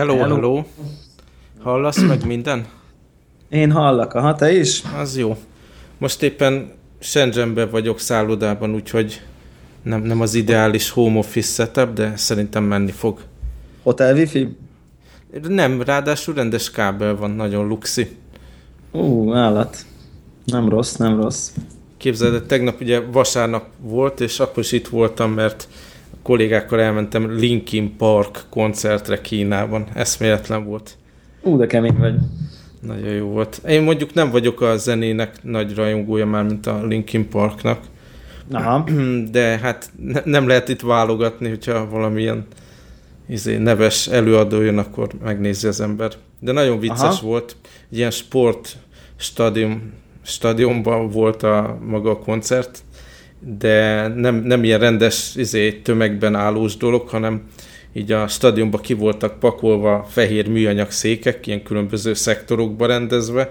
Hello, hello, hello. Hallasz meg minden? Én hallak, aha, te is? Az jó. Most éppen Shenzhenben vagyok szállodában, úgyhogy nem, nem az ideális home office setup, de szerintem menni fog. Hotel wifi? Nem, ráadásul rendes kábel van, nagyon luxi. Ú, állat. Nem rossz, nem rossz. Képzeld, tegnap ugye vasárnap volt, és akkor is itt voltam, mert kollégákkal elmentem Linkin Park koncertre Kínában. Eszméletlen volt. Ú, de kemény vagy. Nagyon jó volt. Én mondjuk nem vagyok a zenének nagy rajongója már, mint a Linkin Parknak. Aha. De hát ne, nem lehet itt válogatni, hogyha valamilyen izé, neves előadó jön, akkor megnézi az ember. De nagyon vicces Aha. volt. Ilyen sport stadium, stadionban volt a maga a koncert, de nem, nem ilyen rendes izé, tömegben állós dolog, hanem így a stadionba ki voltak pakolva fehér műanyag székek, ilyen különböző szektorokba rendezve,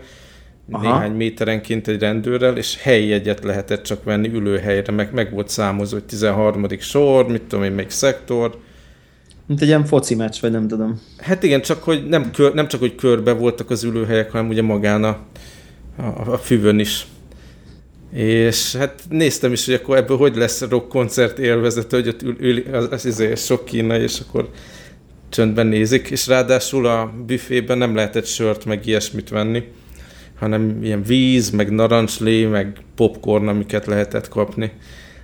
Aha. néhány méterenként egy rendőrrel, és helyi egyet lehetett csak venni ülőhelyre, meg, meg volt számozva, hogy 13. sor, mit tudom én, még szektor. Mint egy ilyen foci meccs, vagy nem tudom. Hát igen, csak hogy nem, kör, nem csak, hogy körbe voltak az ülőhelyek, hanem ugye magán a, a, a füvön is. És hát néztem is, hogy akkor ebből hogy lesz rock koncert élvezete, hogy ott ül, ül az, az, az sok kínai, és akkor csöndben nézik, és ráadásul a büfében nem lehetett sört, meg ilyesmit venni, hanem ilyen víz, meg narancslé, meg popcorn, amiket lehetett kapni.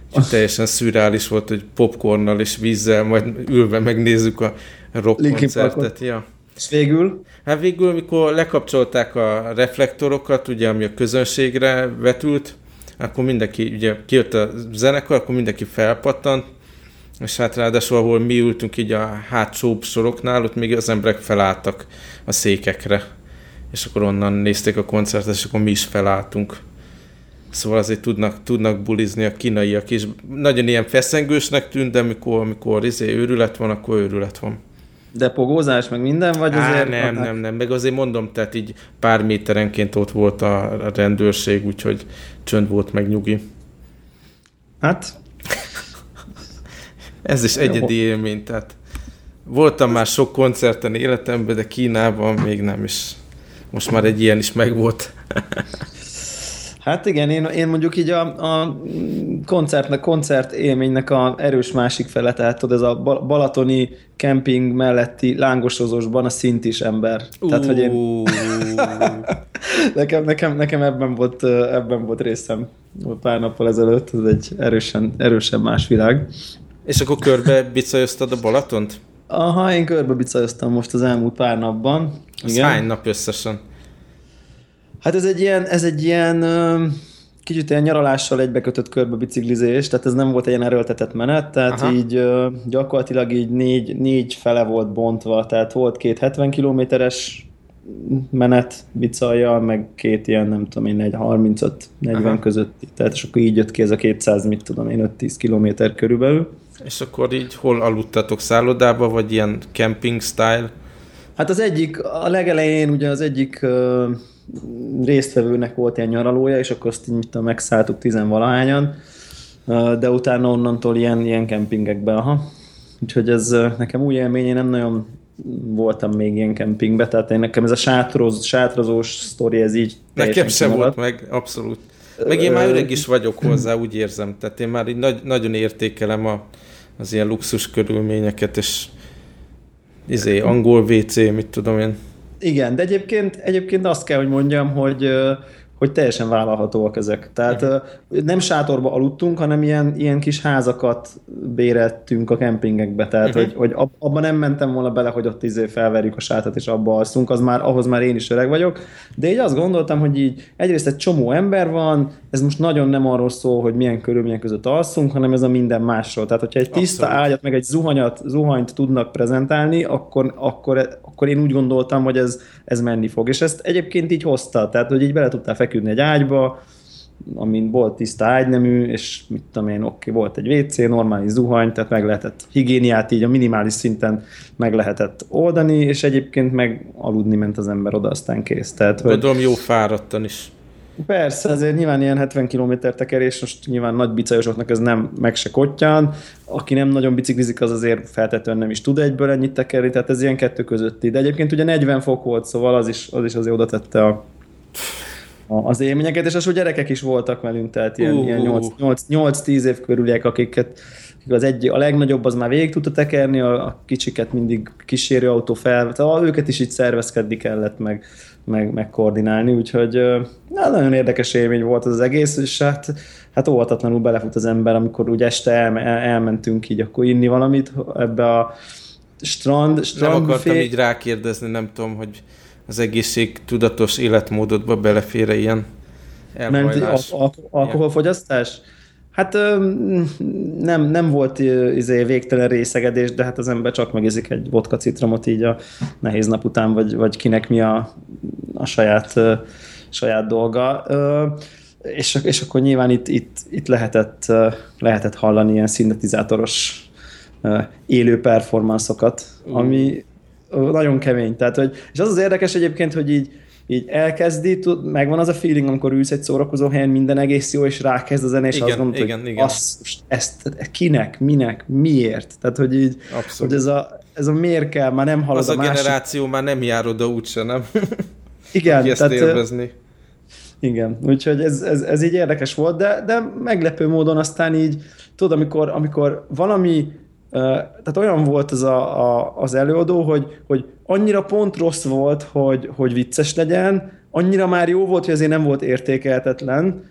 Úgyhogy teljesen szürreális volt, hogy popcornnal és vízzel majd ülve megnézzük a rock koncertet. Ja. És végül? Hát végül, mikor lekapcsolták a reflektorokat, ugye, ami a közönségre vetült, akkor mindenki, ugye kijött a zenekar, akkor mindenki felpattant, és hát ráadásul, ahol mi ültünk így a hátsó soroknál, ott még az emberek felálltak a székekre, és akkor onnan nézték a koncertet, és akkor mi is felálltunk. Szóval azért tudnak, tudnak bulizni a kínaiak is. Nagyon ilyen feszengősnek tűnt, de amikor, amikor izé őrület van, akkor őrület van. De pogózás, meg minden, vagy Á, azért... nem, nem, nem, meg azért mondom, tehát így pár méterenként ott volt a rendőrség, úgyhogy csönd volt, meg nyugi. Hát... Ez is egyedi élmény, tehát voltam már sok koncerten életemben, de Kínában még nem is. Most már egy ilyen is megvolt. Hát igen, én, én mondjuk így a, a koncertnek, koncert élménynek a erős másik fele, tehát tudod, ez a balatoni kemping melletti lángosozósban a szint is ember. Uh. Tehát, hogy én... nekem, nekem, nekem ebben, volt, ebben volt részem pár nappal ezelőtt, ez egy erősen, erősen más világ. És akkor körbe bicajoztad a Balatont? Aha, én körbe bicajoztam most az elmúlt pár napban. Igen. hány nap összesen? Hát ez egy ilyen, ez egy ilyen kicsit ilyen nyaralással egybekötött körbe biciklizés, tehát ez nem volt egy ilyen erőltetett menet, tehát Aha. így gyakorlatilag így négy, négy fele volt bontva, tehát volt két 70 kilométeres menet bicaljal, meg két ilyen, nem tudom én, egy 35-40 közötti, tehát és akkor így jött ki ez a 200, mit tudom én, 5-10 kilométer körülbelül. És akkor így hol aludtatok szállodába, vagy ilyen camping style? Hát az egyik, a legelején ugye az egyik résztvevőnek volt ilyen nyaralója, és akkor azt így mit tudom, megszálltuk tizenvalahányan, de utána onnantól ilyen, ilyen kempingekbe, aha. Úgyhogy ez nekem új élmény, én nem nagyon voltam még ilyen kempingbe, tehát én nekem ez a sátroz, sátrozós sztori, ez így Nekem sem volt meg, abszolút. Meg én már öreg is vagyok hozzá, úgy érzem. Tehát én már így nagy, nagyon értékelem a, az ilyen luxus körülményeket, és izé, angol WC, mit tudom én. Igen, de egyébként, egyébként azt kell, hogy mondjam, hogy hogy teljesen vállalhatóak ezek. Tehát uh-huh. nem sátorba aludtunk, hanem ilyen, ilyen kis házakat bérettünk a kempingekbe. Tehát, uh-huh. hogy, hogy abban nem mentem volna bele, hogy ott izé felverjük a sátat és abba alszunk, az már, ahhoz már én is öreg vagyok. De így azt gondoltam, hogy így egyrészt egy csomó ember van, ez most nagyon nem arról szól, hogy milyen körülmények között alszunk, hanem ez a minden másról. Tehát, hogyha egy tiszta Abszolút. ágyat, meg egy zuhanyat, zuhanyt tudnak prezentálni, akkor, akkor, akkor én úgy gondoltam, hogy ez, ez menni fog. És ezt egyébként így hozta, tehát, hogy így bele tudtál feküdni egy ágyba, amin volt tiszta ágynemű, és mit tudom én, oké, volt egy WC, normális zuhany, tehát meg lehetett higiéniát így a minimális szinten meg lehetett oldani, és egyébként meg aludni ment az ember oda, aztán kész. Tehát, hogy... Gondolom jó fáradtan is. Persze, azért nyilván ilyen 70 km tekerés, most nyilván nagy bicajosoknak ez nem meg se kottyan, aki nem nagyon biciklizik, az azért feltétlenül nem is tud egyből ennyit tekerni, tehát ez ilyen kettő közötti. De egyébként ugye 40 fok volt, szóval az is, az is azért oda tette a, a, az élményeket, és az, hogy gyerekek is voltak velünk, tehát ilyen, uh. ilyen 8-10 év körüliek, akiket az egy, a legnagyobb az már végig tudta tekerni, a, a kicsiket mindig kísérő autó fel, tehát őket is így szervezkedni kellett, meg, meg, meg koordinálni, úgyhogy na, nagyon érdekes élmény volt az, egész, és hát, hát óvatatlanul belefut az ember, amikor úgy este el, el, elmentünk így akkor inni valamit ebbe a strand, strand Nem akartam fél... így rákérdezni, nem tudom, hogy az egészség tudatos életmódodba belefér ilyen elhajlás. Ment al- al- alkoholfogyasztás? Hát nem, nem volt izé, végtelen részegedés, de hát az ember csak megizik egy vodka citromot így a nehéz nap után, vagy, vagy kinek mi a, a saját, saját dolga. És, és akkor nyilván itt, itt, itt lehetett, lehetett hallani ilyen szintetizátoros élő performanszokat, ami nagyon kemény. Tehát, hogy, és az az érdekes egyébként, hogy így így elkezdi, tud, megvan az a feeling, amikor ülsz egy szórakozó helyen, minden egész jó, és rákezd a zene, és igen, azt gondolod, igen, hogy igen. Azt, ezt kinek, minek, miért? Tehát, hogy így, Abszolút. hogy ez a, ez a miért kell, már nem hallod az a, a másik... generáció már nem jár oda úgyse, nem? Igen, ezt tehát, élvezni. Igen, úgyhogy ez, ez, ez így érdekes volt, de, de meglepő módon aztán így, tudod, amikor, amikor valami tehát olyan volt az a, a, az előadó, hogy, hogy annyira pont rossz volt, hogy, hogy vicces legyen, annyira már jó volt, hogy azért nem volt értékeltetlen,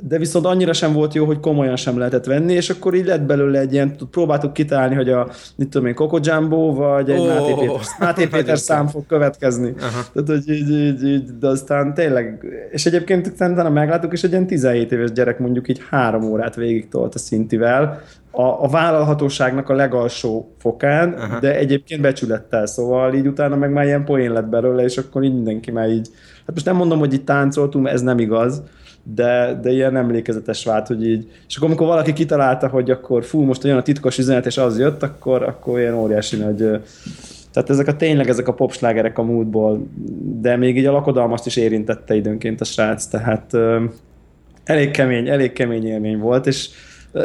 de viszont annyira sem volt jó, hogy komolyan sem lehetett venni, és akkor így lett belőle egy ilyen, próbáltuk kitalálni, hogy a, mit tudom én, Coco Jumbo, vagy egy oh, Máté Péter, Máté Péter szám fog következni. Aha. Tehát, hogy így, így, így, de aztán tényleg, és egyébként utána megláttuk, és egy ilyen 17 éves gyerek mondjuk így három órát végig tolt a szintivel, a, a vállalhatóságnak a legalsó fokán, Aha. de egyébként becsülettel, szóval így utána meg már ilyen poén lett belőle, és akkor így mindenki már így, hát most nem mondom, hogy itt táncoltunk, ez nem igaz, de, de ilyen emlékezetes vált, hogy így, és akkor amikor valaki kitalálta, hogy akkor fú, most jön a titkos üzenet, és az jött, akkor, akkor ilyen óriási nagy, tehát ezek a tényleg ezek a popslágerek a múltból, de még így a lakodalmast is érintette időnként a srác, tehát elég kemény, elég kemény élmény volt, és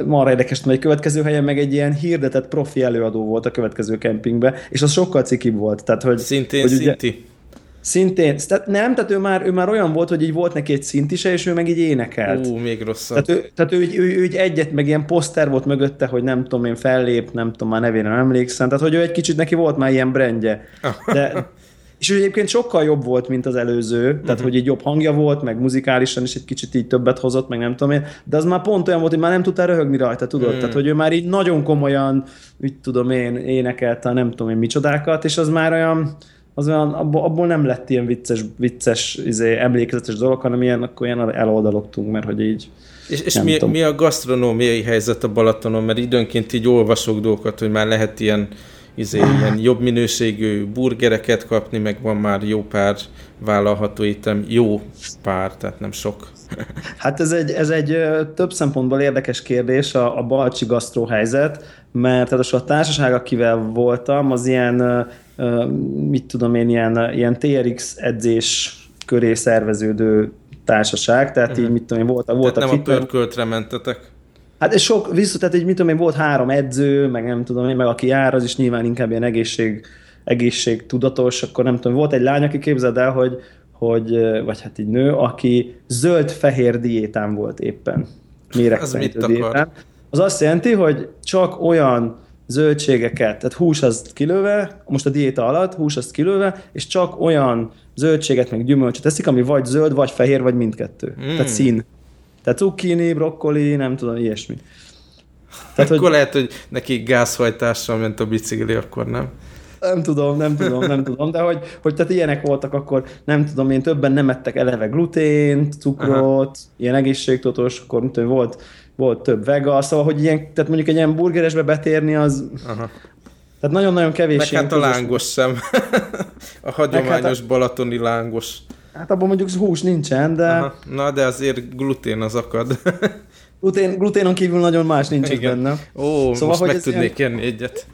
marra érdekes, hogy következő helyen meg egy ilyen hirdetett profi előadó volt a következő kempingbe, és az sokkal cikibb volt. Tehát, hogy, Szintén hogy ugye, szinti. Szintén, tehát nem, tehát ő már, ő már olyan volt, hogy így volt neki egy szintise, és ő meg így énekelt. Ú, még rosszabb. Tehát ő, tehát ő, ő, ő, ő egyet, meg ilyen poszter volt mögötte, hogy nem tudom én fellép, nem tudom már nevére nem emlékszem, tehát hogy ő egy kicsit neki volt már ilyen brandje. De, és ő egyébként sokkal jobb volt, mint az előző, tehát uh-huh. hogy így jobb hangja volt, meg muzikálisan is egy kicsit így többet hozott, meg nem tudom én, de az már pont olyan volt, hogy már nem tudtál röhögni rajta, tudod? Uh-huh. Tehát, hogy ő már így nagyon komolyan, úgy tudom én, énekelte nem tudom én micsodákat, és az már olyan, az olyan, abból, abból nem lett ilyen vicces, vicces izé, emlékezetes dolog, hanem ilyen, akkor ilyen eloldalogtunk, mert hogy így és, és mi, mi a gasztronómiai helyzet a Balatonon? Mert időnként így olvasok dolgokat, hogy már lehet ilyen, izé, ilyen jobb minőségű burgereket kapni, meg van már jó pár vállalható étem, jó pár, tehát nem sok. Hát ez egy, ez egy több szempontból érdekes kérdés a, a balcsi gasztró helyzet, mert tehát a társaság, akivel voltam, az ilyen mit tudom én, ilyen, ilyen TRX edzés köré szerveződő társaság, tehát uh-huh. így mit tudom én, volt, volt tehát a nem fitness... a pörköltre mentetek? Hát és sok, vissza, tehát így mit tudom én, volt három edző, meg nem tudom én, meg aki jár, az is nyilván inkább ilyen egészség, egészség tudatos, akkor nem tudom, volt egy lány, aki képzeld el, hogy, hogy vagy hát így nő, aki zöld-fehér diétán volt éppen. Méregfejtő diétán. Az azt jelenti, hogy csak olyan zöldségeket, tehát hús az kilőve, most a diéta alatt hús az kilőve, és csak olyan zöldséget meg gyümölcsöt teszik, ami vagy zöld, vagy fehér, vagy mindkettő. Mm. Tehát szín. Tehát cukkini, brokkoli, nem tudom, ilyesmi. Tehát, akkor hogy... lehet, hogy neki gázhajtással ment a bicikli, akkor nem? Nem tudom, nem tudom, nem tudom, de hogy, hogy tehát ilyenek voltak, akkor nem tudom, én többen nem ettek eleve glutént, cukrot, Aha. ilyen egészségtudatos, akkor nem tudom, volt volt több vega, szóval, hogy ilyen, tehát mondjuk egy ilyen burgeresbe betérni, az Aha. Tehát nagyon-nagyon kevés. Meg hát a lángos sem. a hagyományos hát a... balatoni lángos. Hát abban mondjuk hús nincsen, de... Aha. Na, de azért glutén az akad. glutén, gluténon kívül nagyon más nincs Igen. benne. Ó, szóval, most meg tudnék ilyen... enni egyet.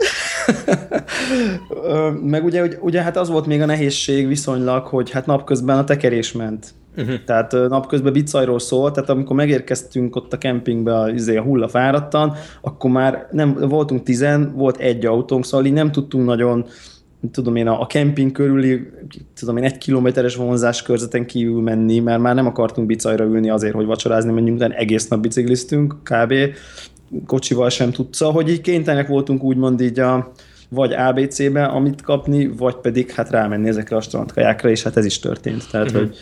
meg ugye, ugye, ugye hát az volt még a nehézség viszonylag, hogy hát napközben a tekerés ment. Uh-huh. Tehát napközben bicajról szól, tehát amikor megérkeztünk ott a kempingbe a, izé, a hulla fáradtan, akkor már nem voltunk tizen, volt egy autónk, szóval így nem tudtunk nagyon tudom én, a, a kemping körüli, tudom én, egy kilométeres vonzás körzeten kívül menni, mert már nem akartunk bicajra ülni azért, hogy vacsorázni menjünk, de egész nap bicikliztünk, kb. kocsival sem tudsz, szóval, hogy így kénytelenek voltunk úgymond így a, vagy ABC-be, amit kapni, vagy pedig hát rámenni ezekre a strandkajákra, és hát ez is történt. Tehát, uh-huh. hogy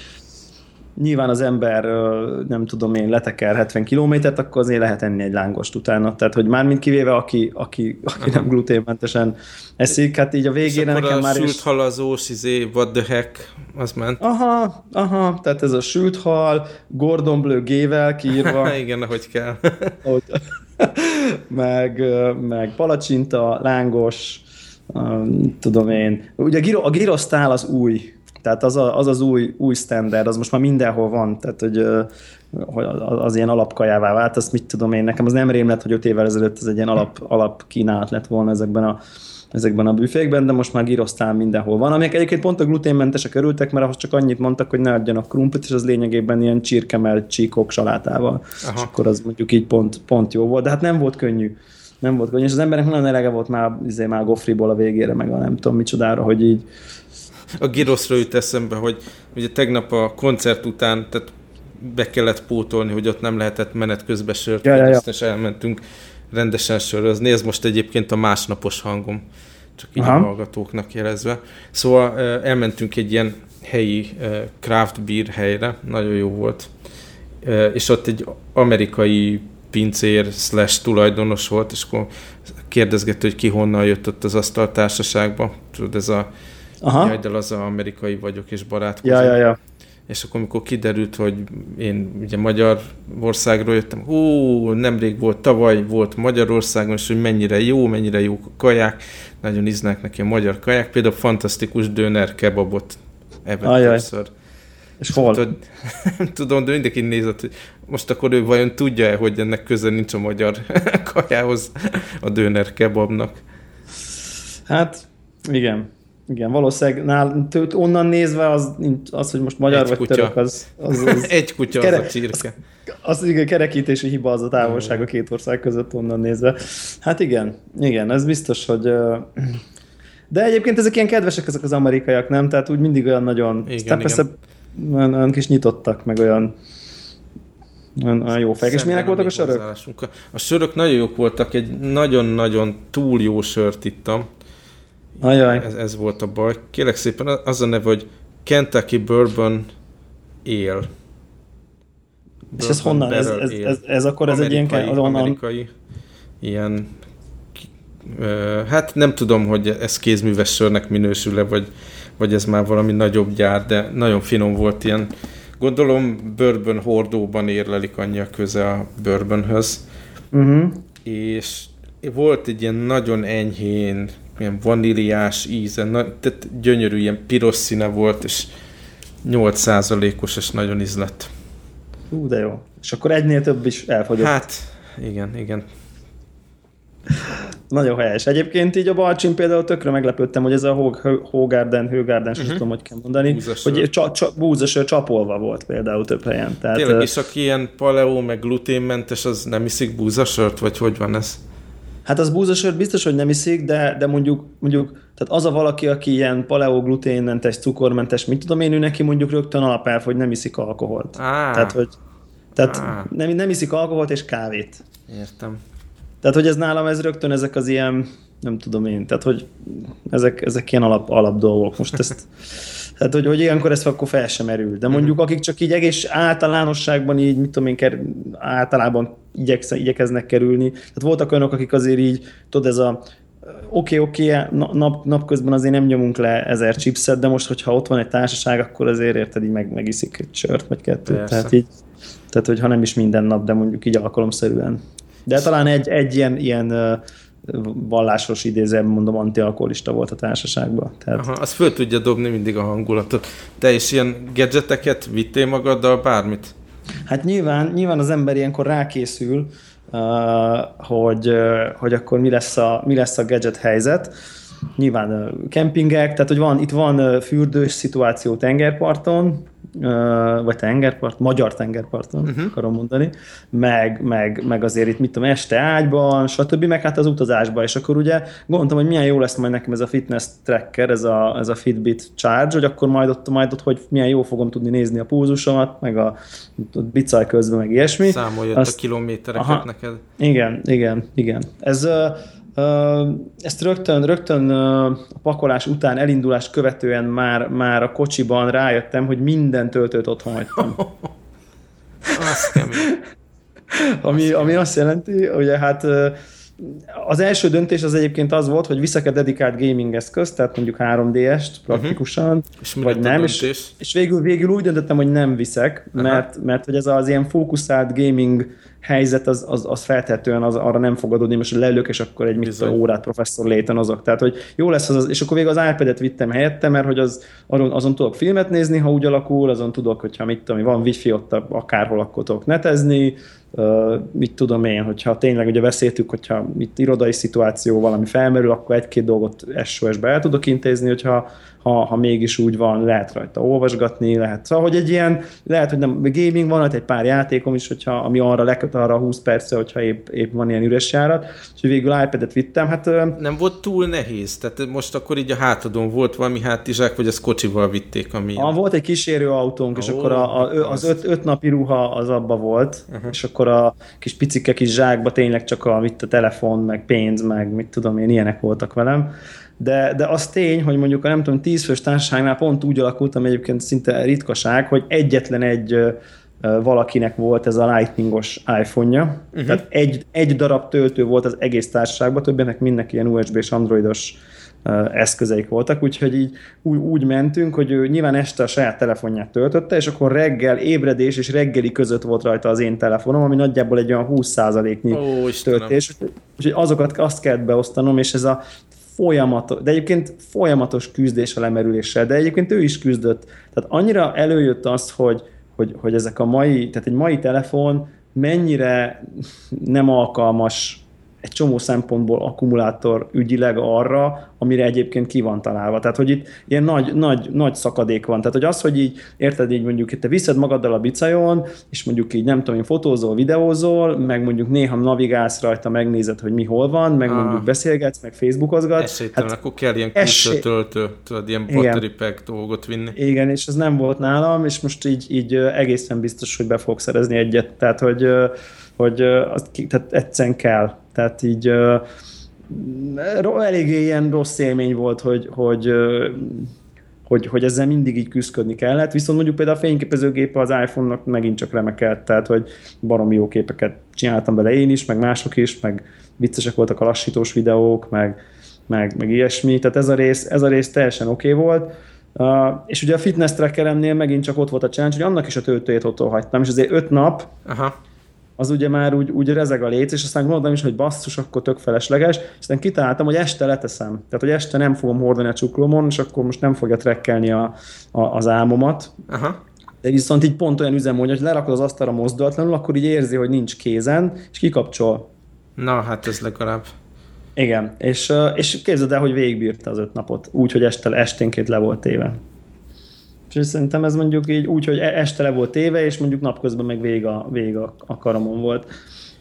nyilván az ember, nem tudom én, leteker 70 kilométert, akkor azért lehet enni egy lángost utána. Tehát, hogy már mind kivéve, aki, aki, aki nem gluténmentesen eszik, hát így a végére nekem a már sült is... halazós, izé, what the heck, az ment. Aha, aha, tehát ez a sült hal, Gordon Bleu gével kiírva. Igen, ahogy kell. meg, meg palacsinta, lángos, tudom én. Ugye a gyrosztál az új, tehát az, a, az az új, új standard, az most már mindenhol van, tehát hogy, hogy az ilyen alapkajává vált, azt mit tudom én, nekem az nem rém lett, hogy öt évvel ezelőtt ez egy ilyen alap, alap kínálat lett volna ezekben a, ezekben a büfékben, de most már girosztál mindenhol van, amelyek egyébként pont a gluténmentesek örültek, mert ahhoz csak annyit mondtak, hogy ne adjanak krumplit, és az lényegében ilyen csirkemelt csíkok salátával. Aha. És akkor az mondjuk így pont, pont jó volt, de hát nem volt könnyű. Nem volt könnyű, és az emberek nagyon elege volt már, izé, már Goffriból a végére, meg a nem tudom micsodára, hogy így a Giroszra jut eszembe, hogy ugye tegnap a koncert után, tehát be kellett pótolni, hogy ott nem lehetett menet közben sört, ja, ja, ja. és elmentünk rendesen sörözni. Ez most egyébként a másnapos hangom, csak így Aha. a hallgatóknak jelezve. Szóval elmentünk egy ilyen helyi craft beer helyre, nagyon jó volt. És ott egy amerikai pincér slash tulajdonos volt, és akkor kérdezgette, hogy ki honnan jött ott az asztaltársaságba. Tudod, ez a Aha. Jaj, de az amerikai vagyok, és barátkozom. Ja, ja, ja. És akkor, amikor kiderült, hogy én ugye Magyarországról jöttem, hú, nemrég volt, tavaly volt Magyarországon, és hogy mennyire jó, mennyire jó kaják, nagyon íznek neki a magyar kaják, például fantasztikus döner kebabot evett többször. És hol? Tudod, tudom, de mindenki nézett, hogy most akkor ő vajon tudja-e, hogy ennek köze nincs a magyar kajához, a döner kebabnak. Hát, igen. Igen, valószínűleg nál, tőt, onnan nézve az, az, hogy most magyar Egy vagy kutya. török, az, az, az Egy kutya kere, az a csirke. Az, az igen, kerekítési hiba az a távolság a két ország között onnan nézve. Hát igen, igen, ez biztos, hogy... De egyébként ezek ilyen kedvesek ezek az amerikaiak, nem? Tehát úgy mindig olyan nagyon... Igen, igen. persze olyan, olyan kis nyitottak, meg olyan olyan, olyan jó fejek. És milyenek voltak a sörök? A sörök nagyon jók voltak, egy nagyon-nagyon túl jó sört ittam. Ajaj. Ez, ez volt a baj. Kérlek szépen, az a neve, hogy Kentucky Bourbon Ale. És ez honnan? Ez, ez, ez, ez akkor amerikai, ez egy ilyen... Onnan... Amerikai, ilyen hát nem tudom, hogy ez kézműves sörnek minősül-e, vagy, vagy ez már valami nagyobb gyár, de nagyon finom volt ilyen. Gondolom bourbon hordóban érlelik annyi a köze a bourbonhöz. Uh-huh. És volt egy ilyen nagyon enyhén milyen vaníliás íze, na, tehát gyönyörű, ilyen piros színe volt, és 8%-os, és nagyon ízlett. Ú, de jó. És akkor egynél több is elfogyott. Hát, igen, igen. Nagyon helyes. Egyébként így a Balcsin például tökre meglepődtem, hogy ez a Hógárden, Hőgárden, uh-huh. tudom, hogy kell mondani, búzasör. hogy csa, csa, búzasör csapolva volt például több helyen. Tehát, Tényleg, és aki ilyen paleo, meg gluténmentes, az nem iszik búzasört, vagy hogy van ez? Hát az búzasört biztos, hogy nem iszik, de, de mondjuk, mondjuk tehát az a valaki, aki ilyen paleo, gluténmentes, cukormentes, mit tudom én, ő neki mondjuk rögtön alapelv, hogy nem iszik alkoholt. Ah. Tehát, hogy tehát ah. nem, nem iszik alkoholt és kávét. Értem. Tehát, hogy ez nálam, ez rögtön ezek az ilyen, nem tudom én, tehát, hogy ezek, ezek ilyen alap, alap dolgok. Most ezt, tehát, hogy, hogy ilyenkor ez akkor fel sem erül. De mondjuk, mhm. akik csak így egész általánosságban így, mit tudom én, ker, általában igyeksz, igyekeznek kerülni. Tehát voltak olyanok, akik azért így, tudod, ez a oké, okay, oké, okay, nap, napközben azért nem nyomunk le ezer chipset, de most, hogyha ott van egy társaság, akkor azért érted, így meg, megiszik egy sört, vagy kettőt. Persze. Tehát így, tehát, hogy ha nem is minden nap, de mondjuk így alkalomszerűen. De talán egy, egy ilyen, ilyen vallásos idézőben mondom, antialkoholista volt a társaságban. Tehát... Aha, az föl tudja dobni mindig a hangulatot. Te is ilyen gadgeteket vittél magaddal, bármit? Hát nyilván, nyilván az ember ilyenkor rákészül, uh, hogy, uh, hogy akkor mi lesz, a, mi lesz a gadget helyzet. Nyilván uh, kempingek, tehát hogy van, itt van uh, fürdős szituáció tengerparton, vagy tengerpart, magyar tengerparton uh-huh. akarom mondani, meg, meg, meg azért itt mit tudom, este ágyban, stb., meg hát az utazásban, és akkor ugye gondoltam, hogy milyen jó lesz majd nekem ez a fitness tracker, ez a, ez a Fitbit Charge, hogy akkor majd ott, majd ott, hogy milyen jó fogom tudni nézni a púzusomat, meg a, a bicaj közben, meg ilyesmi. Számolja Azt, a kilométereket aha, neked. Igen, igen, igen. Ez ezt rögtön, rögtön a pakolás után, elindulás követően már, már a kocsiban rájöttem, hogy minden töltőt otthon hagytam. ami, ami azt jelenti, hogy hát az első döntés az egyébként az volt, hogy viszek a dedikált gaming eszközt, tehát mondjuk 3DS-t praktikusan, uh-huh. és vagy nem, és, és végül, végül úgy döntöttem, hogy nem viszek, mert, mert hogy ez az ilyen fókuszált gaming helyzet az, az, az feltehetően az, arra nem fog adódni, most leülök, és akkor egy mit órát professzor léten azok. Tehát, hogy jó lesz az, és akkor végül az iPad-et vittem helyette, mert hogy az, azon, azon tudok filmet nézni, ha úgy alakul, azon tudok, hogyha mit tudom, van wifi ott akárhol, akkor tudok netezni, Uh, mit tudom én, hogyha tényleg ugye beszéltük, hogyha itt irodai szituáció valami felmerül, akkor egy-két dolgot SOS-be el tudok intézni, hogyha ha, ha mégis úgy van, lehet rajta olvasgatni, lehet. Szóval, hogy egy ilyen, lehet, hogy nem gaming van, egy pár játékom is, hogyha, ami arra leköt arra 20 percre, hogyha épp, épp van ilyen üres járat, és végül iPad-et vittem. Hát, nem volt túl nehéz? Tehát most akkor így a hátadon volt valami hátizsák, vagy az kocsival vitték? Ami... A, volt egy kísérő autónk, és oh, akkor a, a, az öt, öt napi ruha az abba volt, uh-huh. és akkor a kis picike kis zsákba tényleg csak a, mit a telefon, meg pénz, meg mit tudom én, ilyenek voltak velem de, de az tény, hogy mondjuk a nem tudom, tízfős társaságnál pont úgy alakult, ami egyébként szinte ritkaság, hogy egyetlen egy valakinek volt ez a lightningos iPhone-ja, uh-huh. tehát egy, egy darab töltő volt az egész társaságban, többenek mindenki ilyen USB-s androidos eszközeik voltak, úgyhogy így úgy, úgy mentünk, hogy ő nyilván este a saját telefonját töltötte, és akkor reggel, ébredés és reggeli között volt rajta az én telefonom, ami nagyjából egy olyan 20%-nyi Ó, töltés. Úgyhogy azokat azt kellett beosztanom, és ez a folyamatos, de egyébként folyamatos küzdés a lemerüléssel, de egyébként ő is küzdött. Tehát annyira előjött az, hogy, hogy, hogy ezek a mai, tehát egy mai telefon mennyire nem alkalmas egy csomó szempontból akkumulátor ügyileg arra, amire egyébként ki van találva. Tehát, hogy itt ilyen nagy, nagy, nagy szakadék van. Tehát, hogy az, hogy így, érted, így mondjuk te viszed magaddal a bicajon, és mondjuk így nem tudom, én fotózol, videózol, meg mondjuk néha navigálsz rajta, megnézed, hogy mi hol van, meg ah. mondjuk beszélgetsz, meg Facebookozgatsz. Esélytelen, hát, akkor kell ilyen külső töltő, tudod, ilyen battery pack dolgot vinni. Igen, és ez nem volt nálam, és most így, így egészen biztos, hogy be fog szerezni egyet. Tehát, hogy, hogy az, tehát egyszerűen kell. Tehát így eléggé ilyen rossz élmény volt, hogy, hogy, hogy, hogy ezzel mindig így küzdködni kellett, viszont mondjuk például a fényképezőgépe az iPhone-nak megint csak remekelt, tehát hogy baromi jó képeket csináltam bele én is, meg mások is, meg viccesek voltak a lassítós videók, meg, meg, meg ilyesmi, tehát ez a rész, ez a rész teljesen oké okay volt. Uh, és ugye a fitness trackeremnél megint csak ott volt a challenge, hogy annak is a töltőjét ott hagytam, és azért öt nap, Aha az ugye már úgy, úgy rezeg a léc, és aztán gondoltam is, hogy basszus, akkor tök felesleges, és aztán kitaláltam, hogy este leteszem. Tehát, hogy este nem fogom hordani a csuklomon, és akkor most nem fogja trekkelni a, a, az álmomat. Aha. De viszont így pont olyan üzem, hogy lerakod az asztalra mozdulatlanul, akkor így érzi, hogy nincs kézen, és kikapcsol. Na, hát ez legalább. Igen, és, és képzeld el, hogy végigbírta az öt napot, úgy, hogy este, esténként le volt téve. És szerintem ez mondjuk így úgy, hogy e- este le volt téve, és mondjuk napközben meg vég a, vég a, a karamon volt.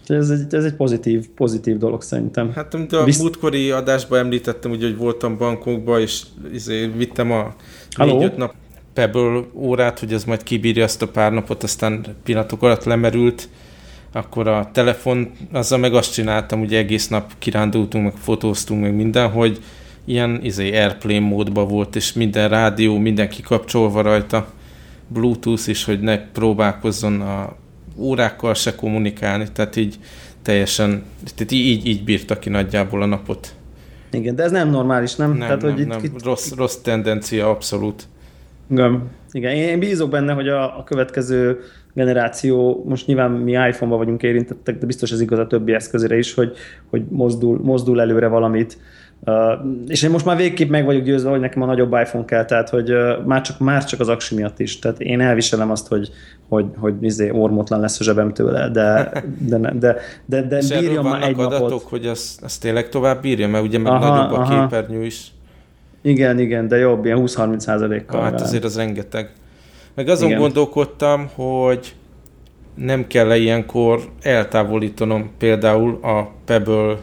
Ez egy, ez egy pozitív, pozitív dolog szerintem. Hát amit a Bizt... múltkori adásban említettem, ugye, hogy voltam bankokban, és izé, vittem a négy-öt nap Pebble órát, hogy ez majd kibírja azt a pár napot, aztán pillanatok alatt lemerült, akkor a telefon, azzal meg azt csináltam, ugye egész nap kirándultunk, meg fotóztunk, meg minden, hogy ilyen izé, airplane módban volt, és minden rádió, mindenki kapcsolva rajta, Bluetooth is, hogy ne próbálkozzon a órákkal se kommunikálni, tehát így teljesen, tehát így, így bírta ki nagyjából a napot. Igen, de ez nem normális, nem? Nem, tehát, nem, hogy nem. Itt, rossz, rossz tendencia, abszolút. Igen, igen. Én bízok benne, hogy a, a következő generáció, most nyilván mi iPhone-ban vagyunk érintettek, de biztos ez igaz a többi eszközére is, hogy, hogy mozdul, mozdul előre valamit, Uh, és én most már végképp meg vagyok győzve, hogy nekem a nagyobb iPhone kell, tehát hogy uh, már, csak, már csak az aksi miatt is. Tehát én elviselem azt, hogy, hogy, hogy izé, ormotlan lesz a zsebem tőle, de, de, de, de, de, de bírja már egy adatok, napot. hogy az, az tényleg tovább bírja, mert ugye meg aha, nagyobb a aha. képernyő is. Igen, igen, de jobb, ilyen 20-30 százalékkal. Hát azért az rengeteg. Meg azon Igen. gondolkodtam, hogy nem kell -e ilyenkor eltávolítanom például a Pebble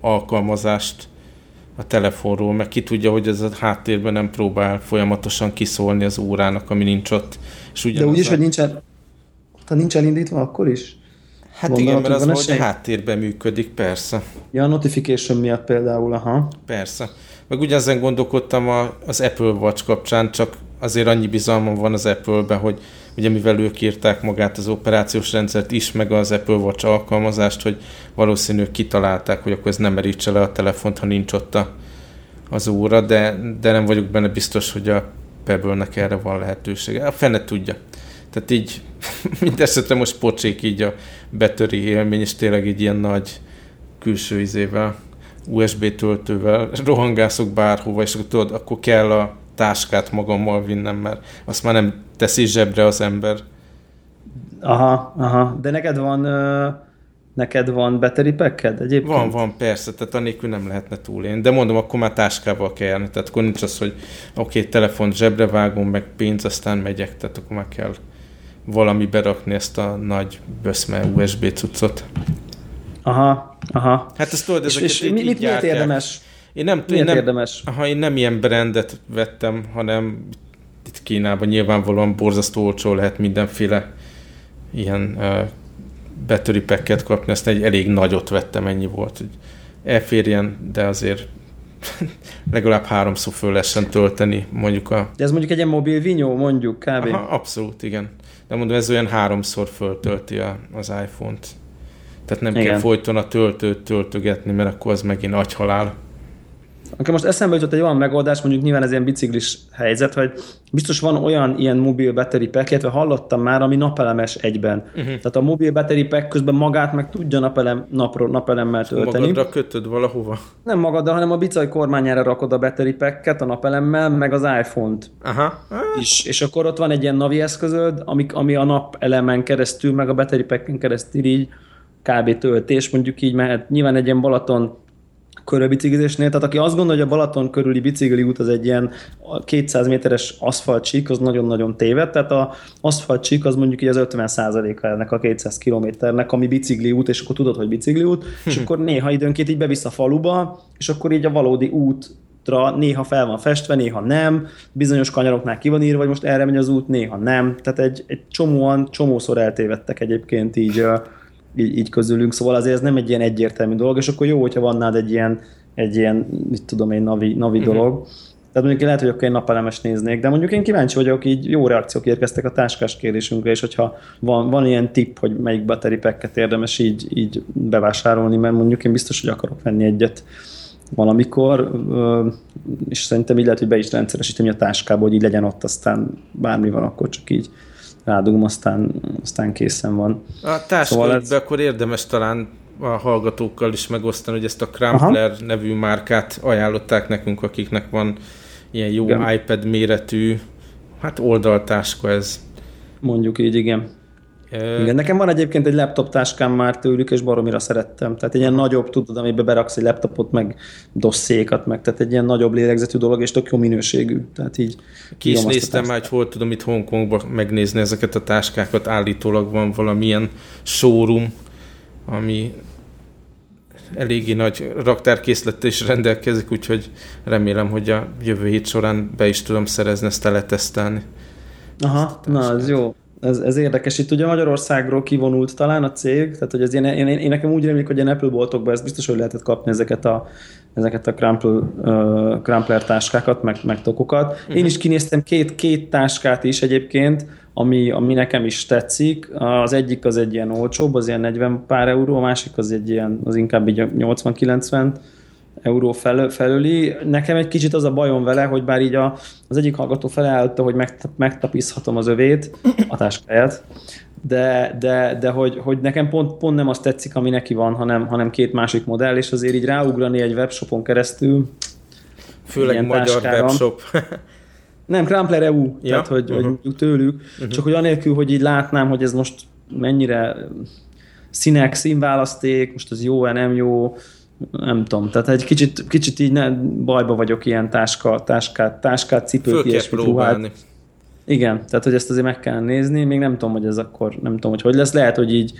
alkalmazást a telefonról, mert ki tudja, hogy ez a háttérben nem próbál folyamatosan kiszólni az órának, ami nincs ott. És De úgyis, a... hogy nincsen, ha nincs elindítva, akkor is? Hát Gondolod, igen, mert az, hogy a háttérben működik, persze. Ja, a notification miatt például, aha. Persze. Meg ugyanezen gondolkodtam a, az Apple Watch kapcsán, csak azért annyi bizalmam van az Apple-be, hogy ugye mivel ők írták magát az operációs rendszert is, meg az Apple Watch alkalmazást, hogy valószínűleg kitalálták, hogy akkor ez nem merítse le a telefont, ha nincs ott a, az óra, de, de nem vagyok benne biztos, hogy a Pebble-nek erre van lehetősége. A fene tudja. Tehát így mindesetre most pocsék így a betöri élmény, és tényleg így ilyen nagy külső izével, USB töltővel rohangászok bárhova, és akkor tudod, akkor kell a táskát magammal vinnem, mert azt már nem teszi zsebre az ember. Aha, aha. De neked van neked van battery packed egyébként? Van, van, persze, tehát anélkül nem lehetne túlélni. De mondom, akkor már táskával kell járni, tehát akkor nincs az, hogy oké, okay, telefon zsebre vágom, meg pénz, aztán megyek, tehát akkor már kell valami berakni ezt a nagy böszme USB cuccot. Aha, aha. Hát ezt tudod, ezeket és, és mit, mit miért érdemes? Én nem, miért én nem, érdemes? Aha, én nem ilyen brandet vettem, hanem itt Kínában nyilvánvalóan borzasztó olcsó lehet mindenféle ilyen uh, battery packet kapni, ezt egy elég nagyot vettem, ennyi volt, hogy elférjen, de azért legalább háromszor föl lehessen tölteni mondjuk a... De ez mondjuk egy ilyen mobil vinyó, mondjuk kb. Aha, abszolút, igen. De mondom, ez olyan háromszor föltölti a, az iPhone-t. Tehát nem Igen. kell folyton a töltőt töltögetni, mert akkor az megint agyhalál. Akkor most eszembe jutott egy olyan megoldás, mondjuk nyilván ez ilyen biciklis helyzet, hogy biztos van olyan ilyen mobil battery pack, illetve hallottam már, ami napelemes egyben. Uh-huh. Tehát a mobil battery pack közben magát meg tudja napelem, napro, napelemmel tölteni. Magadra kötöd valahova? Nem magaddal, hanem a bicaj kormányára rakod a battery packet a napelemmel, meg az iPhone-t Aha. is. És akkor ott van egy ilyen navi eszközöd, ami, ami a napelemen keresztül, meg a battery packen keresztül így kb. töltés, mondjuk így mehet. Nyilván egy ilyen Balaton körülbiciklizésnél, tehát aki azt gondolja, hogy a Balaton körüli bicikli út az egy ilyen 200 méteres aszfaltcsík, az nagyon-nagyon téved, tehát a aszfaltcsík az mondjuk így az 50%-a ennek a 200 kilométernek, ami bicikli út, és akkor tudod, hogy bicikli út, és hm. akkor néha időnként így bevisz a faluba, és akkor így a valódi út néha fel van festve, néha nem, bizonyos kanyaroknál ki van írva, hogy most erre megy az út, néha nem. Tehát egy, egy csomóan, csomószor eltévedtek egyébként így így, így közülünk, szóval azért ez nem egy ilyen egyértelmű dolog, és akkor jó, hogyha van nád egy ilyen, egy ilyen mit tudom én, navi, navi uh-huh. dolog. Tehát mondjuk lehet, hogy akkor én napelemes néznék, de mondjuk én kíváncsi vagyok, így jó reakciók érkeztek a táskás kérdésünkre, és hogyha van, van ilyen tipp, hogy melyik battery packet érdemes így, így bevásárolni, mert mondjuk én biztos, hogy akarok venni egyet valamikor, és szerintem így lehet, hogy be is rendszeresíteni a táskába, hogy így legyen ott, aztán bármi van, akkor csak így rádugom, aztán, aztán készen van. A táska szóval ez... akkor érdemes talán a hallgatókkal is megosztani, hogy ezt a Crumpler Aha. nevű márkát ajánlották nekünk, akiknek van ilyen jó igen. iPad méretű, hát oldaltáska ez. Mondjuk így, igen. Igen, nekem van egyébként egy laptop táskám már tőlük, és baromira szerettem. Tehát egy ilyen nagyobb, tudod, amiben beraksz egy laptopot, meg dosszékat, meg, tehát egy ilyen nagyobb lélegzetű dolog, és tök jó minőségű. Tehát így Ki is néztem már, hogy hol tudom itt Hongkongban megnézni ezeket a táskákat, állítólag van valamilyen showroom, ami eléggé nagy raktárkészlettel is rendelkezik, úgyhogy remélem, hogy a jövő hét során be is tudom szerezni ezt letesztelni. Aha, na ez jó ez, ez érdekes. Itt ugye Magyarországról kivonult talán a cég, tehát hogy ez ilyen, én, én, én nekem úgy rémlik, hogy ilyen Apple boltokban ez biztos, hogy lehetett kapni ezeket a, ezeket a crumple, uh, crumpler táskákat, meg, meg tokokat. Uh-huh. Én is kinéztem két, két táskát is egyébként, ami, ami nekem is tetszik. Az egyik az egy ilyen olcsóbb, az ilyen 40 pár euró, a másik az egy ilyen, az inkább így 80-90 euró felő, felüli. Nekem egy kicsit az a bajom vele, hogy bár így a, az egyik hallgató felelőtte, hogy megtap, megtapizhatom az övét, a táskáját, de, de, de hogy, hogy nekem pont, pont nem azt tetszik, ami neki van, hanem, hanem két másik modell, és azért így ráugrani egy webshopon keresztül, Főleg magyar táskára, webshop. nem, Crumpler EU, ja? tehát hogy, uh-huh. hogy tőlük, uh-huh. csak hogy anélkül, hogy így látnám, hogy ez most mennyire színek, színválaszték, most az jó-e, nem jó, nem tudom, tehát egy kicsit, kicsit így ne, bajba vagyok ilyen táska, táskát, táskát, cipőt, ilyesmit, ruhát. Igen, tehát hogy ezt azért meg kell nézni, még nem tudom, hogy ez akkor, nem tudom, hogy hogy lesz, lehet, hogy így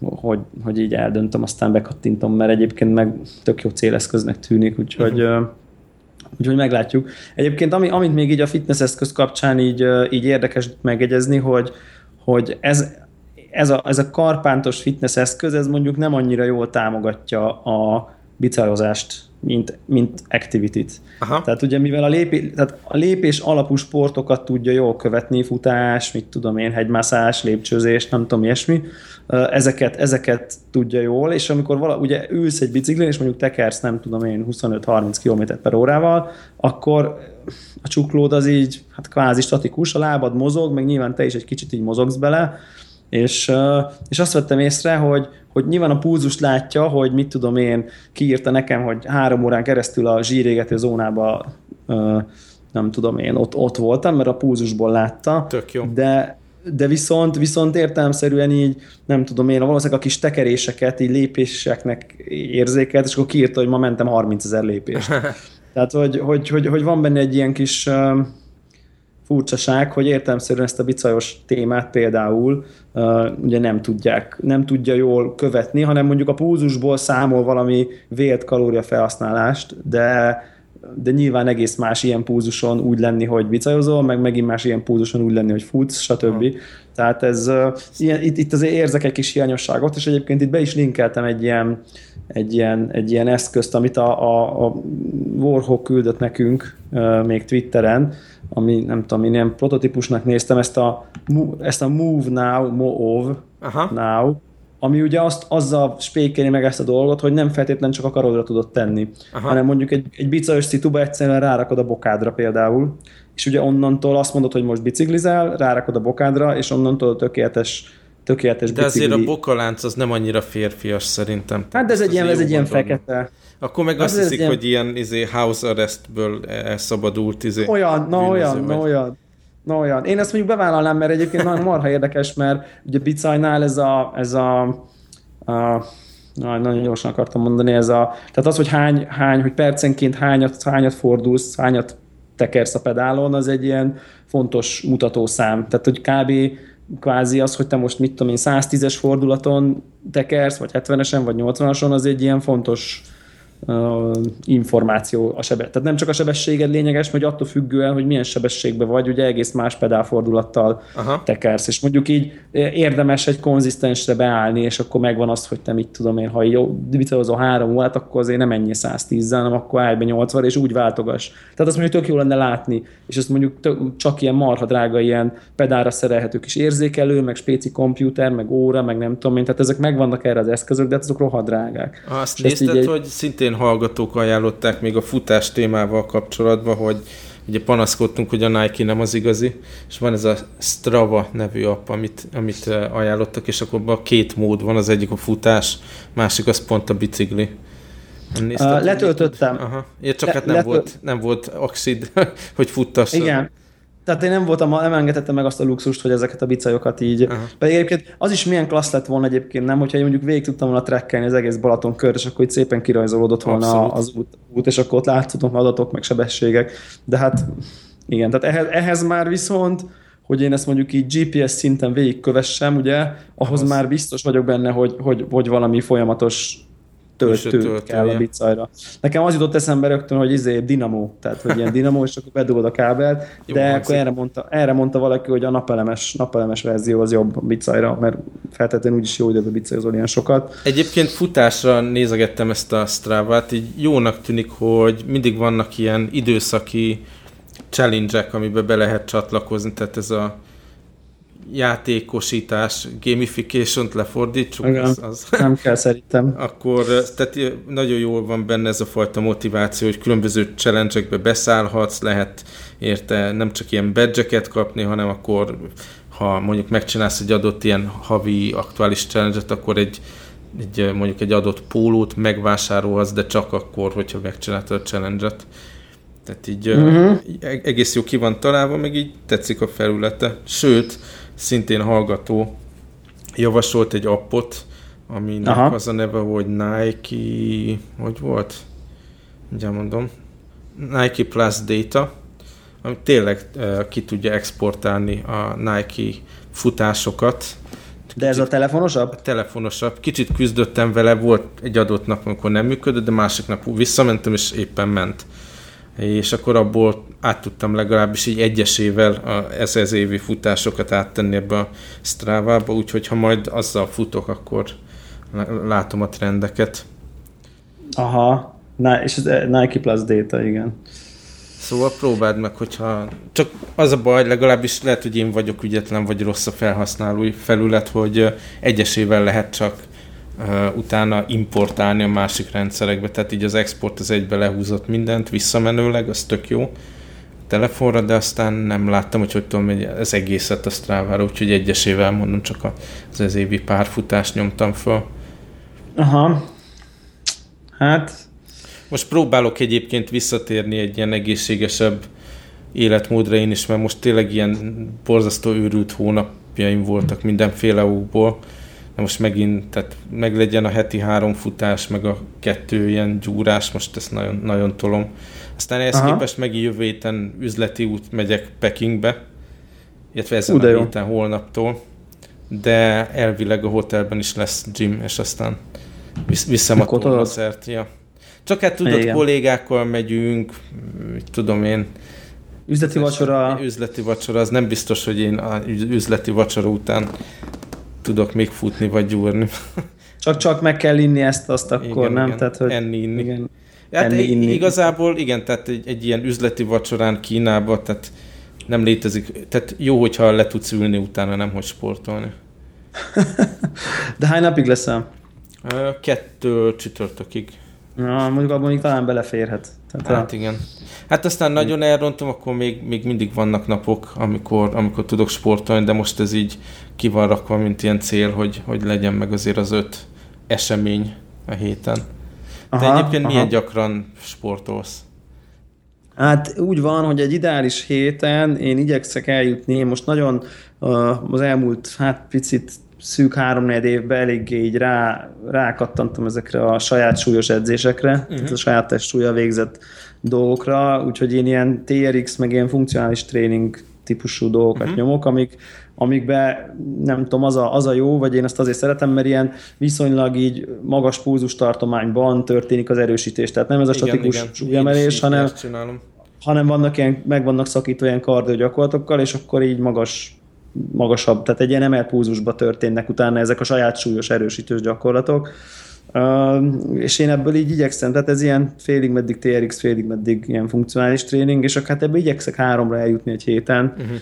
hogy, hogy így eldöntöm, aztán bekattintom, mert egyébként meg tök jó céleszköznek tűnik, úgyhogy, uh-huh. úgyhogy meglátjuk. Egyébként ami, amit még így a fitness eszköz kapcsán így, így érdekes megegyezni, hogy, hogy ez, ez, a, ez a karpántos fitness eszköz, ez mondjuk nem annyira jól támogatja a bicajlozást mint, mint activity-t. Aha. Tehát ugye mivel a, lépé, tehát a lépés alapú sportokat tudja jól követni, futás, mit tudom én, hegymászás, lépcsőzés, nem tudom, ilyesmi, ezeket, ezeket tudja jól, és amikor vala, ugye ülsz egy biciklin, és mondjuk tekersz, nem tudom én, 25-30 km per órával, akkor a csuklód az így, hát kvázi statikus, a lábad mozog, meg nyilván te is egy kicsit így mozogsz bele, és, és azt vettem észre, hogy, hogy nyilván a púzust látja, hogy mit tudom én, kiírta nekem, hogy három órán keresztül a zsírégető zónába nem tudom én, ott, ott voltam, mert a púzusból látta. Tök jó. De, de viszont, viszont értelmszerűen így, nem tudom én, valószínűleg a kis tekeréseket így lépéseknek érzékelt, és akkor kiírta, hogy ma mentem 30 ezer lépést. Tehát, hogy, hogy, hogy, hogy van benne egy ilyen kis furcsaság, hogy értelmszerűen ezt a bicajos témát például uh, ugye nem tudják, nem tudja jól követni, hanem mondjuk a púzusból számol valami vélt kalória felhasználást, de de nyilván egész más ilyen púzuson úgy lenni, hogy bicajozol, meg megint más ilyen púzuson úgy lenni, hogy futsz, stb. Hmm. Tehát ez, ilyen, itt, itt azért érzek egy kis hiányosságot, és egyébként itt be is linkeltem egy ilyen, egy ilyen, egy ilyen eszközt, amit a, a, a Warhawk küldött nekünk uh, még Twitteren, ami nem tudom, én ilyen prototípusnak néztem, ezt a, ezt a Move Now, Move Aha. Now, ami ugye azt, azzal spékelni meg ezt a dolgot, hogy nem feltétlenül csak a karodra tudod tenni, Aha. hanem mondjuk egy, egy bicajos szituba egyszerűen rárakod a bokádra például, és ugye onnantól azt mondod, hogy most biciklizel, rárakod a bokádra, és onnantól tökéletes tökéletes De bicikli. azért a bokalánc az nem annyira férfias szerintem. Hát de ez egy ilyen, ez egy ilyen fekete. Akkor meg azt hiszik, ilyen... hogy ilyen izé, house arrestből elszabadult. Izé, olyan, na olyan, na olyan. Na olyan. Én ezt mondjuk bevállalnám, mert egyébként nagyon marha érdekes, mert ugye Bicajnál ez a, ez a, a Na, nagyon gyorsan akartam mondani, ez a, tehát az, hogy hány, hány hogy percenként hányat, hányat fordulsz, hányat tekersz a pedálon, az egy ilyen fontos mutatószám. Tehát, hogy kb kvázi az, hogy te most mit tudom én 110-es fordulaton tekersz, vagy 70-esen, vagy 80-ason, az egy ilyen fontos információ a sebesség. Tehát nem csak a sebességed lényeges, hogy attól függően, hogy milyen sebességben vagy, ugye egész más pedálfordulattal Aha. tekersz. És mondjuk így érdemes egy konzisztensre beállni, és akkor megvan az, hogy te mit tudom én, ha jó vicelozó három órát, akkor azért nem ennyi 110 hanem akkor állj be 80 és úgy váltogass. Tehát azt mondjuk tök jó lenne látni, és ezt mondjuk tök, csak ilyen marha drága ilyen pedálra szerelhető kis érzékelő, meg spéci komputer, meg óra, meg nem tudom én, tehát ezek megvannak erre az eszközök, de hát azok rohadt drágák. Azt nézted, egy... hogy szintén szintén hallgatók ajánlották még a futás témával kapcsolatban, hogy ugye panaszkodtunk, hogy a Nike nem az igazi, és van ez a Strava nevű app, amit, amit ajánlottak, és akkor a két mód van, az egyik a futás, másik az pont a bicikli. Nézted, uh, letöltöttem. Aha. Ja, csak Le, hát nem, letöl... volt, nem volt oxid, hogy futtass. Igen, tehát én nem voltam, nem engedhettem meg azt a luxust, hogy ezeket a bicajokat így. Uh-huh. Pedig egyébként az is milyen klassz lett volna egyébként, nem, hogyha én mondjuk végig tudtam volna trekkelni az egész Balaton kör, és akkor itt szépen kirajzolódott volna Abszolút. az út, út, és akkor ott láthatunk adatok, meg sebességek. De hát igen, tehát ehhez, ehhez már viszont hogy én ezt mondjuk így GPS szinten végigkövessem, ugye, ahhoz Ahhoz. már biztos vagyok benne, hogy, hogy, hogy valami folyamatos töltő kell a bicajra. Nekem az jutott eszembe rögtön, hogy izé dinamo, tehát hogy ilyen dinamo, és akkor bedugod a kábelt, Jó, de akkor erre mondta, erre mondta valaki, hogy a napelemes, napelemes verzió az jobb a bicajra, mert feltétlenül úgyis jó időben bicajozol ilyen sokat. Egyébként futásra nézegettem ezt a Strava-t, így jónak tűnik, hogy mindig vannak ilyen időszaki challenge-ek, amiben be lehet csatlakozni, tehát ez a játékosítás, gamification-t lefordítsuk. Igen, az, az. Nem kell szerintem. Akkor tehát nagyon jól van benne ez a fajta motiváció, hogy különböző challenge-ekbe beszállhatsz, lehet érte nem csak ilyen badge kapni, hanem akkor ha mondjuk megcsinálsz egy adott ilyen havi aktuális challenge akkor egy, egy mondjuk egy adott pólót megvásárolhatsz, de csak akkor, hogyha megcsináltad a challenge-et. Tehát így uh-huh. egész jó ki van találva, meg így tetszik a felülete. Sőt, szintén hallgató javasolt egy appot, aminek Aha. az a neve, hogy Nike, hogy volt? Ugye mondom. Nike Plus Data, ami tényleg ki tudja exportálni a Nike futásokat. De ez a telefonosabb? A telefonosabb. Kicsit küzdöttem vele, volt egy adott nap, amikor nem működött, de másik nap visszamentem, és éppen ment. És akkor abból át tudtam legalábbis így egyesével a ezer évi futásokat áttenni ebbe a Strava-ba, úgyhogy ha majd azzal futok, akkor látom a trendeket. Aha, Na, és az Nike Plus Data, igen. Szóval próbáld meg, hogyha csak az a baj, legalábbis lehet, hogy én vagyok ügyetlen, vagy rossz a felhasználói felület, hogy egyesével lehet csak utána importálni a másik rendszerekbe, tehát így az export az egybe lehúzott mindent, visszamenőleg, az tök jó telefonra, de aztán nem láttam, hogy hogy tudom, hogy az egészet a Strava-ra, úgyhogy egyesével mondom, csak az ez évi párfutást nyomtam föl. Aha. Hát most próbálok egyébként visszatérni egy ilyen egészségesebb életmódra én is, mert most tényleg ilyen borzasztó őrült hónapjaim voltak mindenféle okból. De most megint, tehát meg legyen a heti három futás, meg a kettő ilyen gyúrás, most ezt nagyon, nagyon tolom. Aztán ehhez Aha. képest megint jövő héten üzleti út megyek Pekingbe, illetve ezen Ude a héten holnaptól, de elvileg a hotelben is lesz gym, és aztán viszem a szert. Ja. Csak hát tudod, Igen. kollégákkal megyünk, tudom én. Üzleti vacsora. Üzleti vacsora, az nem biztos, hogy én a üzleti vacsora után tudok még futni vagy gyúrni. Csak, csak meg kell inni ezt, azt akkor, igen, nem? Igen. Tehát, hogy enni, inni. Igen. Hát enni, inni. Igazából igen, tehát egy, egy ilyen üzleti vacsorán Kínába, tehát nem létezik, tehát jó, hogyha le tudsz ülni utána, nem hogy sportolni. De hány napig leszel? Kettő csütörtökig. Na, mondjuk abban még talán beleférhet. Tehát hát a... igen. Hát aztán nagyon elrontom, akkor még, még mindig vannak napok, amikor, amikor tudok sportolni, de most ez így ki van rakva, mint ilyen cél, hogy, hogy legyen meg azért az öt esemény a héten. Aha, De egyébként aha. milyen gyakran sportolsz? Hát úgy van, hogy egy ideális héten én igyekszek eljutni, én most nagyon az elmúlt hát picit szűk három évben eléggé így rá, rákattantam ezekre a saját súlyos edzésekre, uh-huh. tehát a saját testsúlya végzett dolgokra, úgyhogy én ilyen TRX, meg ilyen funkcionális tréning típusú dolgokat uh-huh. nyomok, amik, amikbe nem tudom, az a, az a jó, vagy én ezt azért szeretem, mert ilyen viszonylag így magas pulzus tartományban történik az erősítés. Tehát nem ez a igen, statikus súlyemelés, hanem, hanem vannak ilyen, meg vannak szakítva ilyen kardio gyakorlatokkal, és akkor így magas magasabb, tehát egy ilyen emelt pulzusba történnek utána ezek a saját súlyos erősítős gyakorlatok. Uh, és én ebből így igyekszem, tehát ez ilyen félig meddig TRX, félig meddig ilyen funkcionális tréning, és hát ebből igyekszek háromra eljutni egy héten. Uh-huh.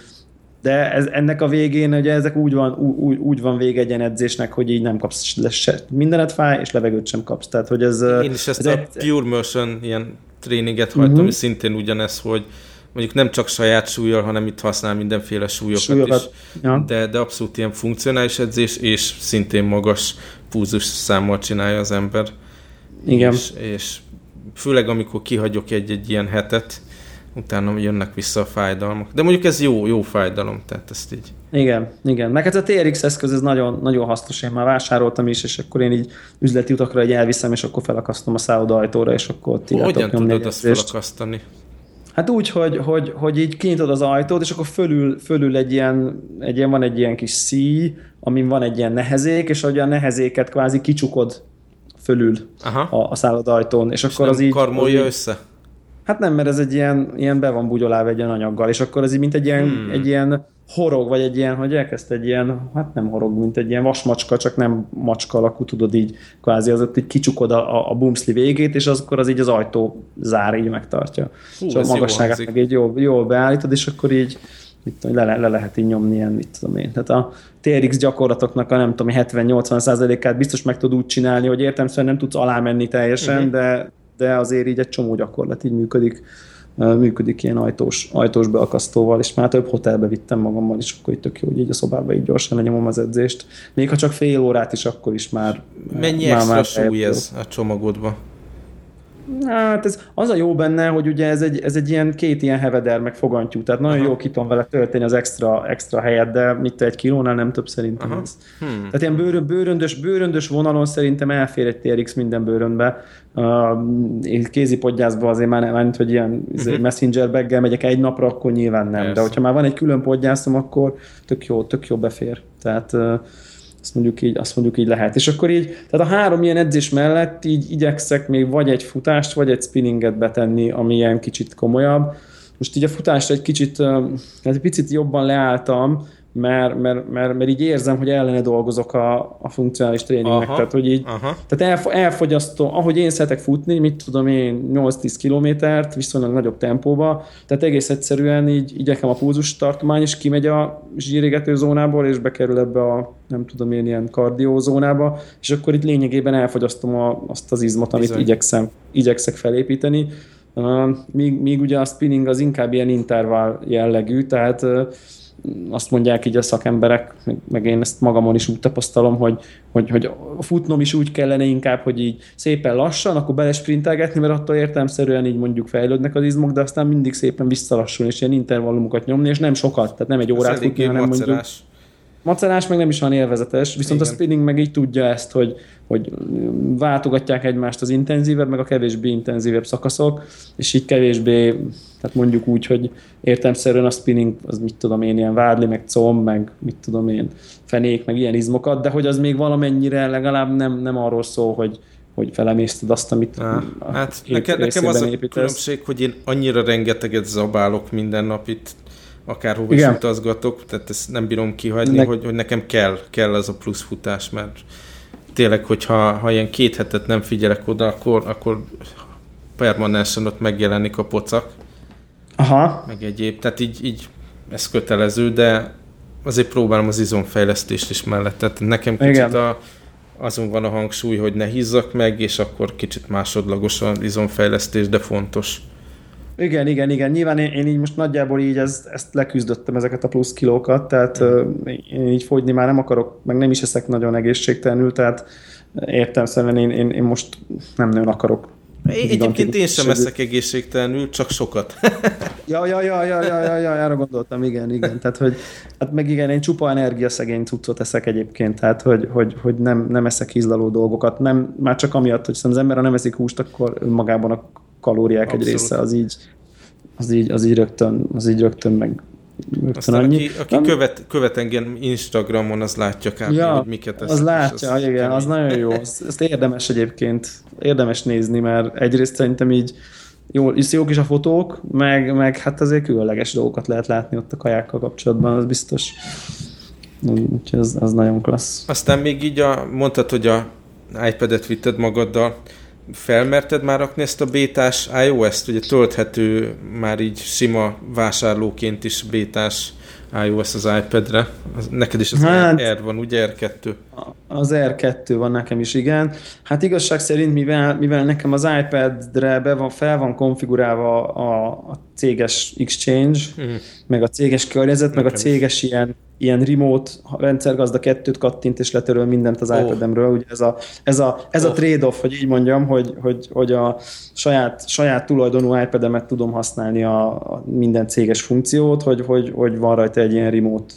De ez, ennek a végén ugye ezek úgy van, úgy, úgy van vége egy edzésnek, hogy így nem kapsz le se, mindenet fáj, és levegőt sem kapsz. Tehát, hogy ez, Én is ezt ez a egy... Pure Motion ilyen tréninget hagytam, uh-huh. szintén ugyanez, hogy mondjuk nem csak saját súlyjal, hanem itt használ mindenféle súlyokat, súlyokat. is, ja. de, de abszolút ilyen funkcionális edzés, és szintén magas púzus számmal csinálja az ember. Igen. És, és főleg amikor kihagyok egy-egy ilyen hetet, utána jönnek vissza a fájdalmak. De mondjuk ez jó, jó fájdalom, tehát ezt így. Igen, igen. Meg hát a TRX eszköz ez nagyon, nagyon hasznos, én már vásároltam is, és akkor én így üzleti utakra egy elviszem, és akkor felakasztom a szálloda ajtóra, és akkor ti Hogyan tudod azt felakasztani? Hát úgy, hogy, hogy, hogy így kinyitod az ajtót, és akkor fölül, fölül egy, ilyen, egy ilyen, van egy ilyen kis szí, amin van egy ilyen nehezék, és hogy a nehezéket kvázi kicsukod fölül Aha. a, a szállodajtón, és, és akkor az így... karmolja az össze? Hát nem, mert ez egy ilyen, ilyen be van bugyolálva egy ilyen anyaggal, és akkor ez így mint egy ilyen, hmm. egy ilyen horog, vagy egy ilyen, hogy elkezd egy ilyen, hát nem horog, mint egy ilyen vasmacska, csak nem macska alakú, tudod így, kvázi az ott így kicsukod a, a bumszli végét, és az, akkor az így az ajtó zár így megtartja. Hú, és a magasságát meg így jól, jól beállítod, és akkor így mit tudom, le, le lehet így nyomni ilyen, mit tudom én. Tehát a TRX gyakorlatoknak a nem tudom, 70-80 át biztos meg tudod úgy csinálni, hogy értelmszerűen nem tudsz alá menni teljesen, uh-huh. de, de azért így egy csomó gyakorlat így működik működik ilyen ajtós, ajtós beakasztóval, és már több hotelbe vittem magammal, és akkor itt tök jó, hogy így a szobába így gyorsan lenyomom az edzést. Még ha csak fél órát is, akkor is már Mennyi már, extra már súly ez a csomagodba? Hát ez, az a jó benne, hogy ugye ez egy, ez egy ilyen két ilyen heveder meg fogantyú, tehát nagyon Aha. jó ki tudom vele tölteni az extra, extra helyet, de mit egy kilónál nem több szerintem Aha. ez. Hmm. Tehát ilyen bőrö, bőröndös, bőröndös vonalon szerintem elfér egy TRX minden bőrönbe. Uh, kézipodgyászba azért már nem, hogy ilyen uh-huh. messenger baggel megyek egy napra, akkor nyilván nem. Persze. De hogyha már van egy külön podgyászom, akkor tök jó, tök jó befér. Tehát uh, azt mondjuk így, azt mondjuk így lehet. És akkor így, tehát a három ilyen edzés mellett így igyekszek még vagy egy futást, vagy egy spinninget betenni, ami ilyen kicsit komolyabb. Most így a futásra egy kicsit, hát egy picit jobban leálltam, mert, mert, mert, mert így érzem, hogy ellene dolgozok a, a funkcionális tréningnek. Aha, tehát, hogy így, aha. tehát elf, elfogyasztom, ahogy én szeretek futni, mit tudom én, 8-10 kilométert, viszonylag nagyobb tempóba, tehát egész egyszerűen így igyekem a pulzus tartomány is kimegy a zsírégető zónából, és bekerül ebbe a, nem tudom én, ilyen kardió zónába, és akkor itt lényegében elfogyasztom a, azt az izmot, amit Bizony. igyekszem, igyekszek felépíteni. Uh, míg, míg ugye a spinning az inkább ilyen intervall jellegű, tehát uh, azt mondják így a szakemberek, meg én ezt magamon is úgy tapasztalom, hogy, hogy, hogy futnom is úgy kellene inkább, hogy így szépen lassan, akkor belesprintelgetni, mert attól értelmszerűen így mondjuk fejlődnek az izmok, de aztán mindig szépen visszalassulni, és ilyen intervallumokat nyomni, és nem sokat, tehát nem egy órát futni, hanem mondjuk macerás meg nem is van élvezetes, viszont Igen. a spinning meg így tudja ezt, hogy, hogy váltogatják egymást az intenzívebb, meg a kevésbé intenzívebb szakaszok, és így kevésbé, tehát mondjuk úgy, hogy értelmszerűen a spinning, az mit tudom én, ilyen vádli, meg comb, meg mit tudom én, fenék, meg ilyen izmokat, de hogy az még valamennyire legalább nem, nem arról szól, hogy, hogy felemészted azt, amit Á, hát nekem, nekem az a építesz. különbség, hogy én annyira rengeteget zabálok minden nap itt akárhova is utazgatok, tehát ezt nem bírom kihagyni, ne... hogy, hogy nekem kell, kell az a plusz futás, mert tényleg, hogyha ha ilyen két hetet nem figyelek oda, akkor, akkor permanensen ott megjelenik a pocak. Aha. Meg egyéb, tehát így, így ez kötelező, de azért próbálom az izomfejlesztést is mellett. Tehát nekem kicsit Igen. a, azon van a hangsúly, hogy ne hízzak meg, és akkor kicsit másodlagos az izomfejlesztés, de fontos. Igen, igen, igen. Nyilván én, én így most nagyjából így ezt, ezt leküzdöttem, ezeket a plusz kilókat, tehát mm. én így fogyni már nem akarok, meg nem is eszek nagyon egészségtelenül, tehát értem szerint én, én, én most nem nagyon akarok én, egyébként én sem eszek egészségtelenül, csak sokat. ja, ja, ja, ja, ja, ja, ja, arra gondoltam, igen, igen. Tehát, hogy, hát meg igen, én csupa energiaszegény cuccot eszek egyébként, tehát, hogy, hogy, hogy nem, nem eszek ízlaló dolgokat. Nem, már csak amiatt, hogy az ember, ha nem eszik húst, akkor önmagában a kalóriák Abszolút. egy része az így, az így, az így rögtön, az így rögtön meg rögtön Aztán annyi. aki, aki követ, követ engem Instagramon, az látja kb. Ja, hogy miket Az látja, az igen, az nagyon jó. Ezt érdemes egyébként, érdemes nézni, mert egyrészt szerintem így jó, jók is a fotók, meg, meg hát azért különleges dolgokat lehet látni ott a kajákkal kapcsolatban, az biztos. Úgyhogy az, az nagyon klassz. Aztán még így a, mondtad, hogy a iPad-et vitted magaddal, felmerted már rakni ezt a bétás iOS-t? Ugye tölthető már így sima vásárlóként is bétás iOS az iPad-re. Neked is az hát, R van, ugye R2? Az R2 van nekem is, igen. Hát igazság szerint, mivel, mivel nekem az iPad-re be van, fel van konfigurálva a, a céges Exchange, mm. meg a céges környezet, nekem meg a céges is. ilyen ilyen remote rendszergazda kettőt kattint és letöröl mindent az oh. iPad-emről. Ugye ez a, ez a, ez oh. a trade-off, hogy így mondjam, hogy, hogy, hogy a saját, saját tulajdonú iPad-emet tudom használni a, a minden céges funkciót, hogy, hogy, hogy van rajta egy ilyen remote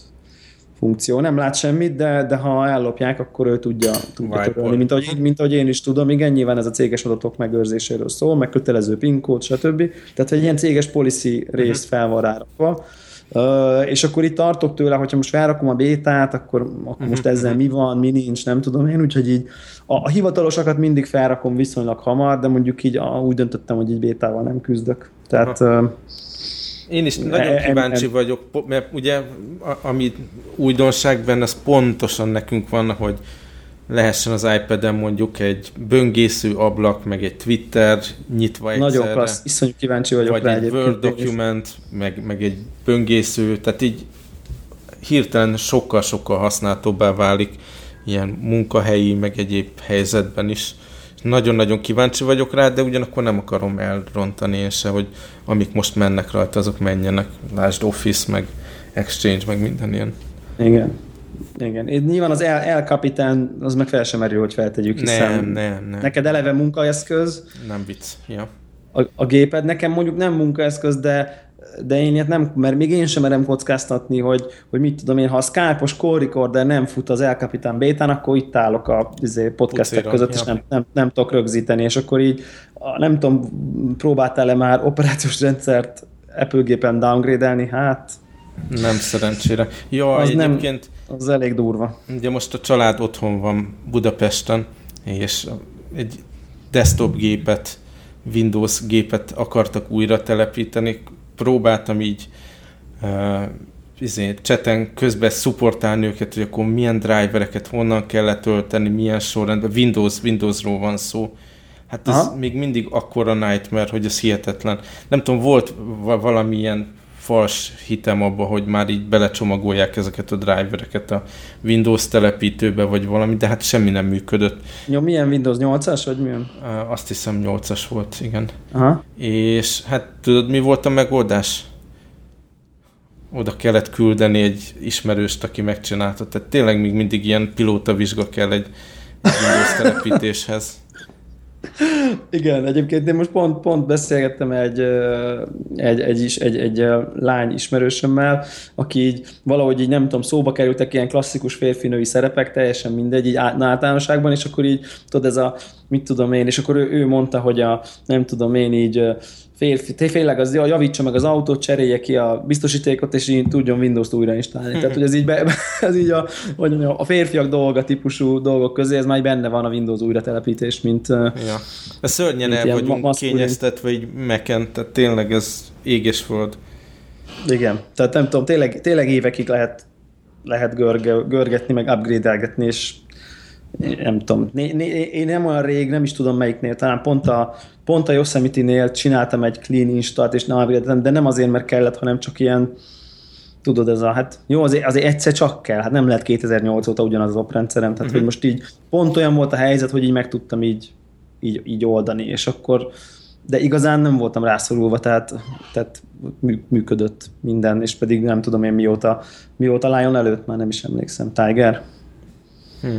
funkció. Nem lát semmit, de, de ha ellopják, akkor ő tudja, tudja törölni, mint ahogy, mint ahogy én is tudom. Igen, nyilván ez a céges adatok megőrzéséről szól, meg kötelező PIN kód, stb. Tehát egy ilyen céges policy részt mhm. fel van rárakva Uh, és akkor itt tartok tőle, hogyha most felrakom a bétát, akkor, akkor most mhm. ezzel mi van, mi nincs, nem tudom én, úgyhogy így a, a hivatalosakat mindig felrakom viszonylag hamar, de mondjuk így a, úgy döntöttem, hogy így bétával nem küzdök. Tehát uh, én is nagyon e, kíváncsi em, vagyok, mert ugye ami újdonság benne, az pontosan nekünk van, hogy lehessen az iPad-en mondjuk egy böngésző ablak, meg egy Twitter nyitva egyszerre. Nagyon klassz, iszonyú kíváncsi vagyok vagy rá egy Word document, meg, meg egy böngésző, tehát így hirtelen sokkal-sokkal használhatóbbá válik ilyen munkahelyi, meg egyéb helyzetben is. Nagyon-nagyon kíváncsi vagyok rá, de ugyanakkor nem akarom elrontani én se, hogy amik most mennek rajta, azok menjenek. Lásd Office, meg Exchange, meg minden ilyen. Igen. Igen. Én nyilván az El, El Capitán, az meg fel sem merül, hogy feltegyük, hiszen Nem, nem, nem. neked eleve munkaeszköz, Nem vicc. Ja. a, a géped, nekem mondjuk nem munkaeszköz, de de én ilyet nem, mert még én sem merem kockáztatni, hogy, hogy mit tudom én, ha a Skype-os call recorder nem fut az El Capitan bétán, akkor itt állok a izé, podcastek Pucéron, között, ja. és nem, nem, nem tudok rögzíteni, és akkor így, nem tudom, próbáltál-e már operációs rendszert Apple gépen downgrade-elni? Hát, Nem szerencsére. Ja, Az nem- egyébként az elég durva. ugye most a család otthon van Budapesten, és egy desktop gépet, Windows gépet akartak újra telepíteni. Próbáltam így uh, izé, cseten közben szupportálni őket, hogy akkor milyen drivereket honnan kell letölteni, milyen sorrendben. Windows, Windowsról van szó. Hát ez Aha. még mindig akkora nightmare, hogy ez hihetetlen. Nem tudom, volt va- valamilyen fals hitem abba, hogy már így belecsomagolják ezeket a drivereket a Windows telepítőbe, vagy valami, de hát semmi nem működött. Jó, milyen Windows 8-as, vagy milyen? Azt hiszem 8-as volt, igen. Aha. És hát tudod, mi volt a megoldás? Oda kellett küldeni egy ismerőst, aki megcsinálta. Tehát tényleg még mindig ilyen pilóta vizsga kell egy Windows telepítéshez. Igen, egyébként én most pont, pont beszélgettem egy, egy, egy, is, egy, egy lány ismerősömmel, aki így valahogy így nem tudom, szóba kerültek ilyen klasszikus férfinői szerepek, teljesen mindegy, így általánosságban, és akkor így, tudod, ez a, mit tudom én, és akkor ő, ő mondta, hogy a, nem tudom én így ö, férfi, tényleg az javítsa meg az autót, cserélje ki a biztosítékot, és így tudjon Windows-t újra installálni. Tehát, hogy ez így, be, ez így a, hogy mondjam, a férfiak dolga típusú dolgok közé, ez már benne van a Windows újra telepítés, mint, Ja. De szörnyen Mint el vagyunk maszkulin. kényeztetve így meken, tehát tényleg ez éges föld. Igen, tehát nem tudom, tényleg, tényleg évekig lehet, lehet görge, görgetni, meg upgrade-elgetni, és nem tudom, né, né, én nem olyan rég, nem is tudom melyiknél, talán pont a, pont a Yosemite-nél csináltam egy clean install és nem upgrade de nem azért, mert kellett, hanem csak ilyen, tudod, ez a, hát jó, azért, azért egyszer csak kell, hát nem lehet 2008 óta ugyanaz az oprendszerem, tehát uh-huh. hogy most így pont olyan volt a helyzet, hogy így meg tudtam így, így, így oldani, és akkor de igazán nem voltam rászorulva, tehát, tehát mű, működött minden, és pedig nem tudom én mióta, mióta Lion előtt, már nem is emlékszem. Tiger? Hm.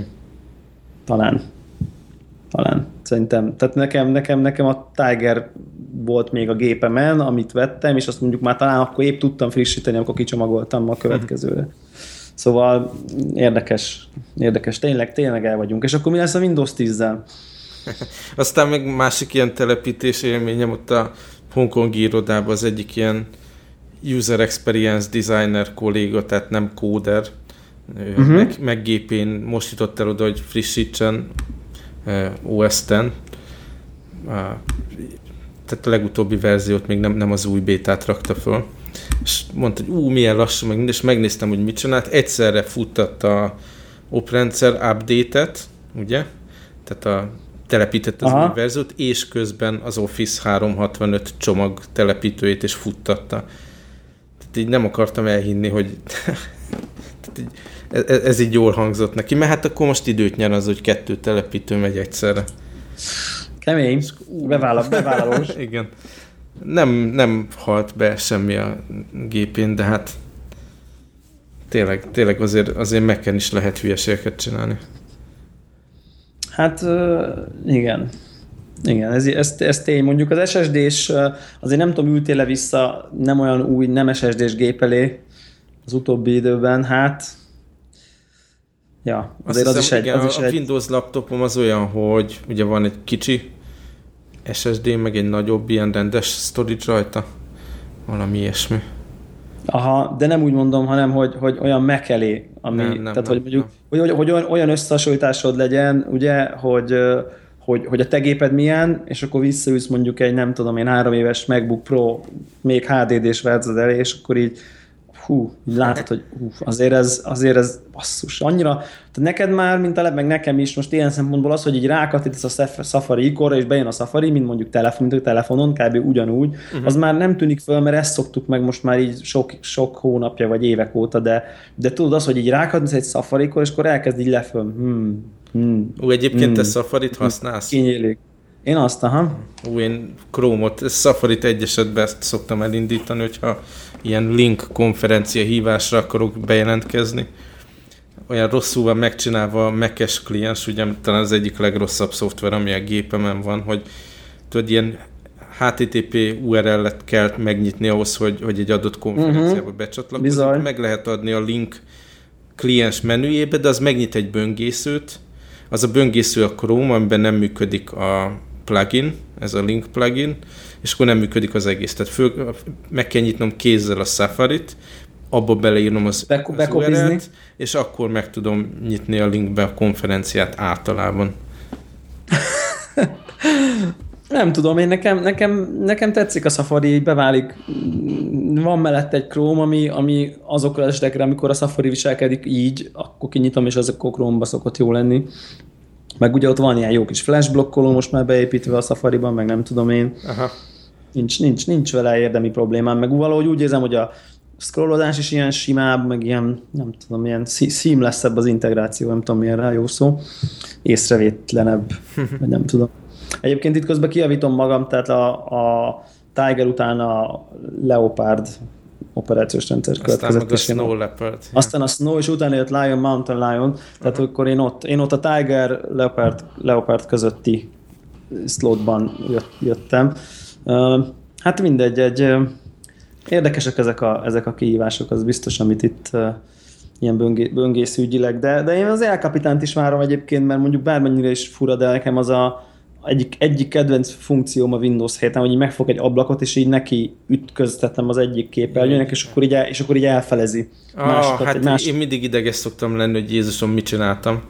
Talán. Talán. Szerintem. Tehát nekem, nekem, nekem a Tiger volt még a gépemen, amit vettem, és azt mondjuk már talán akkor épp tudtam frissíteni, amikor kicsomagoltam a következőre. Szóval érdekes, érdekes, tényleg, tényleg el vagyunk. És akkor mi lesz a Windows 10-zel? Aztán meg másik ilyen telepítés élményem ott a Hongkongi irodában az egyik ilyen user experience designer kolléga, tehát nem kóder, uh-huh. meg, meg gépén most jutott el oda, hogy frissítsen OS X. Uh, tehát a legutóbbi verziót még nem, nem az új bétát rakta föl. És mondta, hogy ú, milyen lassú, meg minden, és megnéztem, hogy mit csinált. Egyszerre futtatta a oprendszer update-et, ugye? Tehát a telepített az Aha. új verziót, és közben az Office 365 csomag telepítőjét is futtatta. Tehát így nem akartam elhinni, hogy Tehát így, ez, ez így jól hangzott neki, mert hát akkor most időt nyer az, hogy kettő telepítő megy egyszerre. Kemény, bevállal, bevállalós. Igen. Nem, nem halt be semmi a gépén, de hát tényleg, tényleg azért, azért meken is lehet hülyeségeket csinálni. Hát igen. Igen, ez, ez, ez tény. Mondjuk az SSD-s, azért nem tudom, ültél-e vissza nem olyan új, nem SSD-s gép elé az utóbbi időben, hát ja, Azt azért az is hiszem, egy... igen, Az is a egy Windows laptopom az olyan, hogy ugye van egy kicsi SSD, meg egy nagyobb ilyen rendes storage rajta. Valami ilyesmi. aha, de nem úgy mondom, hanem hogy, hogy olyan Mac elé, ami, Nem, nem, tehát nem, hogy mondjuk, nem. hogy, hogy, hogy olyan, összehasonlításod legyen, ugye, hogy hogy, hogy a te géped milyen, és akkor visszaülsz mondjuk egy, nem tudom én, három éves MacBook Pro, még HDD-s verziód elé, és akkor így hú, így látod, hogy hú, azért ez, azért ez basszus. Annyira, tehát neked már, mint a meg nekem is, most ilyen szempontból az, hogy így rákattítasz a Saf- Safari ikonra, és bejön a Safari, mint mondjuk telefon, mint a telefonon, kb. ugyanúgy, uh-huh. az már nem tűnik föl, mert ezt szoktuk meg most már így sok, sok hónapja, vagy évek óta, de, de tudod az, hogy így rákattintasz egy Safari és akkor elkezd így leföl. Hmm, hmm, Ú, egyébként Hmm. te Safari-t használsz? kinyílik. Én azt, aha. Ú, én Chrome-ot, Safari-t egy esetben ezt szoktam elindítani, hogyha ilyen link konferencia hívásra akarok bejelentkezni. olyan rosszul van megcsinálva a Mac-es kliens, ugye talán az egyik legrosszabb szoftver, ami a gépemen van, hogy tudod, ilyen HTTP URL-et kell megnyitni ahhoz, hogy, hogy egy adott konferenciába uh-huh. becsatlakozik. Meg lehet adni a link kliens menüjébe, de az megnyit egy böngészőt. Az a böngésző a Chrome, amiben nem működik a plugin, ez a link plugin, és akkor nem működik az egész. Tehát föl, meg kell nyitnom kézzel a Safari-t, abba beleírnom az, az url és akkor meg tudom nyitni a linkbe a konferenciát általában. Nem tudom, én nekem, nekem, nekem tetszik a Safari, így beválik. Van mellett egy Chrome, ami, ami azokra az esetekre, amikor a Safari viselkedik így, akkor kinyitom, és az akkor Chrome-ba szokott jó lenni. Meg ugye ott van ilyen jó kis flash blokkoló most már beépítve a Safari-ban, meg nem tudom én. Aha. Nincs, nincs, nincs vele érdemi problémám, meg valahogy úgy érzem, hogy a scrollozás is ilyen simább, meg ilyen, nem tudom, ilyen seamless az integráció, nem tudom milyen rá jó szó, észrevétlenebb, vagy nem tudom. Egyébként itt közben kiavítom magam, tehát a, a Tiger után a Leopard operációs rendszer következett. Aztán a Snow Leopard. Aztán a Snow, és utána jött Lion, Mountain Lion, tehát uh-huh. akkor én ott, én ott a Tiger Leopard, Leopard közötti slotban jött, jöttem. Uh, hát mindegy, egy érdekesek ezek a, ezek a kihívások, az biztos, amit itt uh, ilyen böngé, böngészügyileg, de, de én az elkapitánt is várom egyébként, mert mondjuk bármennyire is fura, de nekem az a, egyik, egyik kedvenc funkcióm a Windows 7 hogy így megfog egy ablakot, és így neki ütköztetem az egyik képernyőnek, és akkor így, el, és akkor így elfelezi. Ah, másikat, hát más... én mindig ideges szoktam lenni, hogy Jézusom, mit csináltam.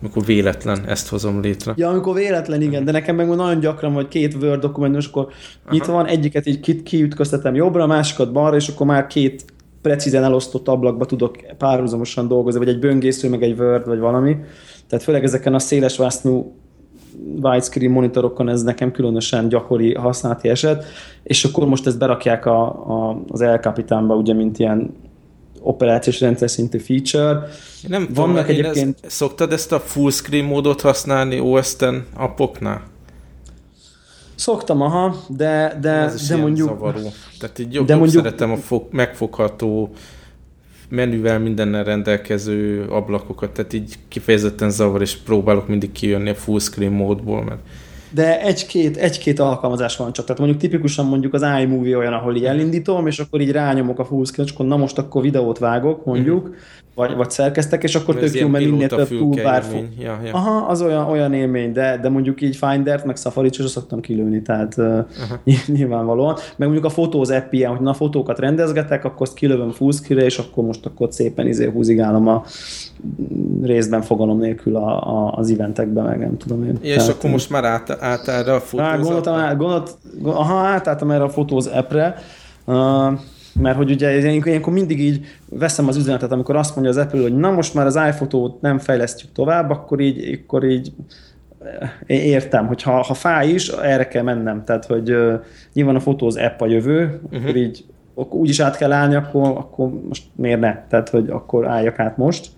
Amikor véletlen ezt hozom létre. Ja, amikor véletlen, igen, de nekem meg nagyon gyakran, hogy két Word dokumentum, és akkor Aha. nyitva van, egyiket így ki, kiütköztetem jobbra, másikat balra, és akkor már két precízen elosztott ablakba tudok párhuzamosan dolgozni, vagy egy böngésző, meg egy Word, vagy valami. Tehát főleg ezeken a széles vásznú widescreen monitorokon ez nekem különösen gyakori használati eset, és akkor most ezt berakják a, a, az El Capitánba, ugye, mint ilyen operációs rendszer szintű feature. Nem Vannak tudom, egyébként... Ez, szoktad ezt a full screen módot használni OS X appoknál? Szoktam, aha, de, de, ez de mondjuk... Zavaró. Tehát így jobb, de mondjuk... szeretem a fog, megfogható menüvel mindennel rendelkező ablakokat, tehát így kifejezetten zavar, és próbálok mindig kijönni a full screen módból, mert de egy-két, egy-két alkalmazás van csak. Tehát mondjuk tipikusan mondjuk az iMovie olyan, ahol így elindítom, és akkor így rányomok a full screen, na most akkor videót vágok, mondjuk, mm-hmm. Vagy, vagy szerkeztek, és akkor tök jó, mert minél több toolbar fog. Ja, ja. Aha, az olyan, olyan élmény, de, de mondjuk így Finder-t, meg Safari-t sosem szoktam kilőni, tehát uh, nyilvánvalóan. Meg mondjuk a fotóz app ilyen, hogy na fotókat rendezgetek, akkor azt kilövöm full screen és akkor most akkor szépen izé húzigálom a részben fogalom nélkül a, a, az eventekbe, meg nem tudom én. Ja, és akkor most már át, át erre a fotóz gondoltam, át, gondolt, aha, átálltam erre a fotóz appre, uh, mert hogy ugye ilyenkor mindig így veszem az üzenetet, amikor azt mondja az Apple, hogy na most már az iPhoto-t nem fejlesztjük tovább, akkor így, akkor így én értem, hogy ha, ha fáj is, erre kell mennem. Tehát, hogy uh, nyilván a fotóz app a jövő, uh-huh. akkor így akkor úgy is át kell állni, akkor, akkor most miért ne? Tehát, hogy akkor álljak át most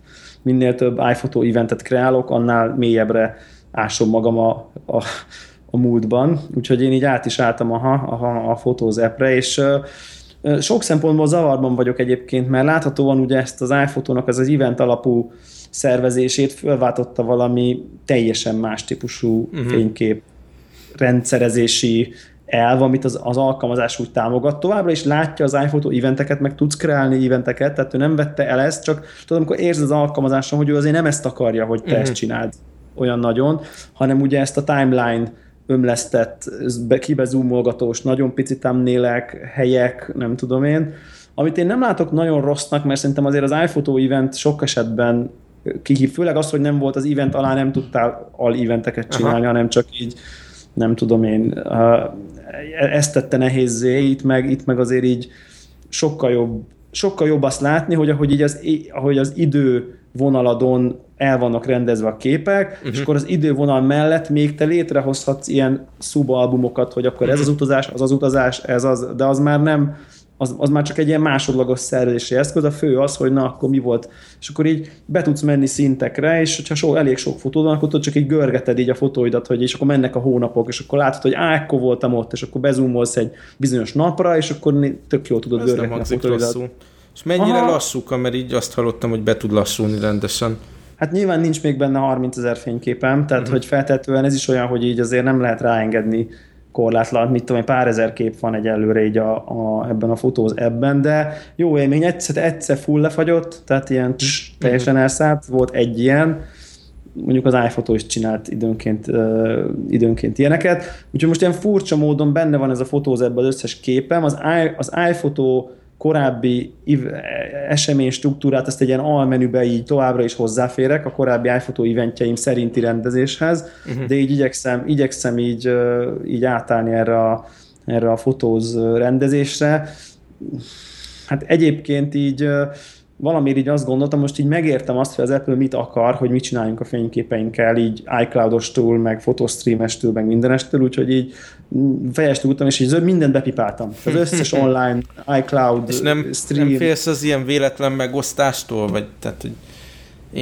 minél több iPhoto eventet kreálok, annál mélyebbre ásom magam a, a, a múltban. Úgyhogy én így át is álltam a, a, a Photos appre, és uh, sok szempontból zavarban vagyok egyébként, mert láthatóan ugye ezt az iPhoto-nak ez az event alapú szervezését fölváltotta valami teljesen más típusú uh-huh. fénykép rendszerezési elv, amit az, az alkalmazás úgy támogat. Továbbra is látja az iPhoto eventeket, meg tudsz kreálni eventeket, tehát ő nem vette el ezt, csak tudom, amikor érzed az alkalmazáson, hogy ő azért nem ezt akarja, hogy te uh-huh. ezt csináld olyan nagyon, hanem ugye ezt a timeline ömlesztett, kibezúmolgatós, nagyon pici thumbnailek, helyek, nem tudom én. Amit én nem látok nagyon rossznak, mert szerintem azért az iPhoto event sok esetben kihív, főleg az, hogy nem volt az event alá, nem tudtál al eventeket csinálni, Aha. hanem csak így nem tudom én, ezt tette nehézzé, itt meg, itt meg azért így sokkal jobb, sokkal jobb azt látni, hogy ahogy, így az, ahogy az idő vonaladon el vannak rendezve a képek, uh-huh. és akkor az idővonal mellett még te létrehozhatsz ilyen szubalbumokat, hogy akkor ez az utazás, az az utazás, ez az, de az már nem az, az már csak egy ilyen másodlagos szervezési eszköz, a fő az, hogy na, akkor mi volt. És akkor így be tudsz menni szintekre, és hogyha so, elég sok fotód van, akkor tudod csak így görgeted így a fotóidat, hogy és akkor mennek a hónapok, és akkor látod, hogy á, akkor voltam ott, és akkor bezumolsz egy bizonyos napra, és akkor tök jól tudod Ez görgetni a fotóidat. Rosszul. És mennyire Aha. lassú mert így azt hallottam, hogy be tud lassulni rendesen. Hát nyilván nincs még benne 30 ezer fényképem, tehát uh-huh. hogy feltetően ez is olyan, hogy így azért nem lehet ráengedni korlátlan, mit tudom, pár ezer kép van egyelőre így a, a, ebben a fotóz ebben, de jó élmény, egyszer, egyszer full lefagyott, tehát ilyen tss, mhm. teljesen elszállt, volt egy ilyen, mondjuk az iPhoto is csinált időnként, uh, időnként ilyeneket, úgyhogy most ilyen furcsa módon benne van ez a fotóz ebben az összes képem, az, I, az iPhoto korábbi esemény struktúrát, azt egy ilyen almenübe így továbbra is hozzáférek a korábbi iPhoto eventjeim szerinti rendezéshez, uh-huh. de így igyekszem, igyekszem így, így átállni erre a, erre a fotóz rendezésre. Hát egyébként így valamiért így azt gondoltam, most így megértem azt, hogy az Apple mit akar, hogy mit csináljunk a fényképeinkkel, így iCloud-ostól, meg fotostreamestől, meg mindenestől, úgyhogy így fejest útam, és így mindent bepipáltam. Az összes online iCloud és nem, stream. nem félsz az ilyen véletlen megosztástól? Vagy, tehát, hogy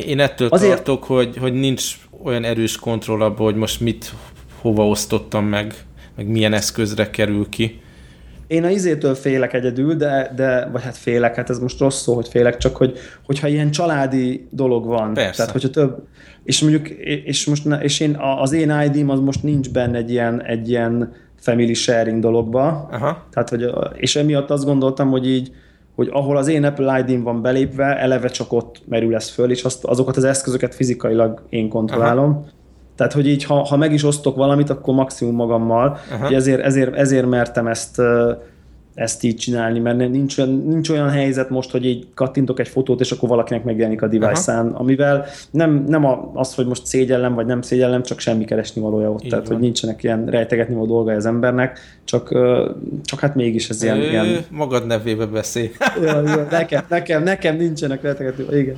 én ettől Azért... tartok, hogy, hogy nincs olyan erős kontroll abban, hogy most mit hova osztottam meg, meg milyen eszközre kerül ki. Én a izétől félek egyedül, de, de vagy hát félek, hát ez most rossz szó, hogy félek, csak hogy, hogyha ilyen családi dolog van. Persze. Tehát, hogyha több, és mondjuk, és most, és én, az én ID-m az most nincs benne egy ilyen, egy ilyen family sharing dologba. Aha. Tehát, hogy, és emiatt azt gondoltam, hogy így, hogy ahol az én Apple id van belépve, eleve csak ott merül ez föl, és azt, azokat az eszközöket fizikailag én kontrollálom. Aha. Tehát, hogy így, ha, ha meg is osztok valamit, akkor maximum magammal. Ezért, ezért, ezért mertem ezt ezt így csinálni, mert nincs, nincs olyan helyzet most, hogy így kattintok egy fotót, és akkor valakinek megjelenik a device-án, amivel nem, nem az, hogy most szégyellem, vagy nem szégyellem, csak semmi keresni valója ott. Így Tehát, van. hogy nincsenek ilyen rejtegetni való dolga az embernek, csak, csak hát mégis ez ilyen... Ő, ilyen... magad nevébe beszél. ja, ja, nekem, nekem, nekem nincsenek rejtegetni, igen.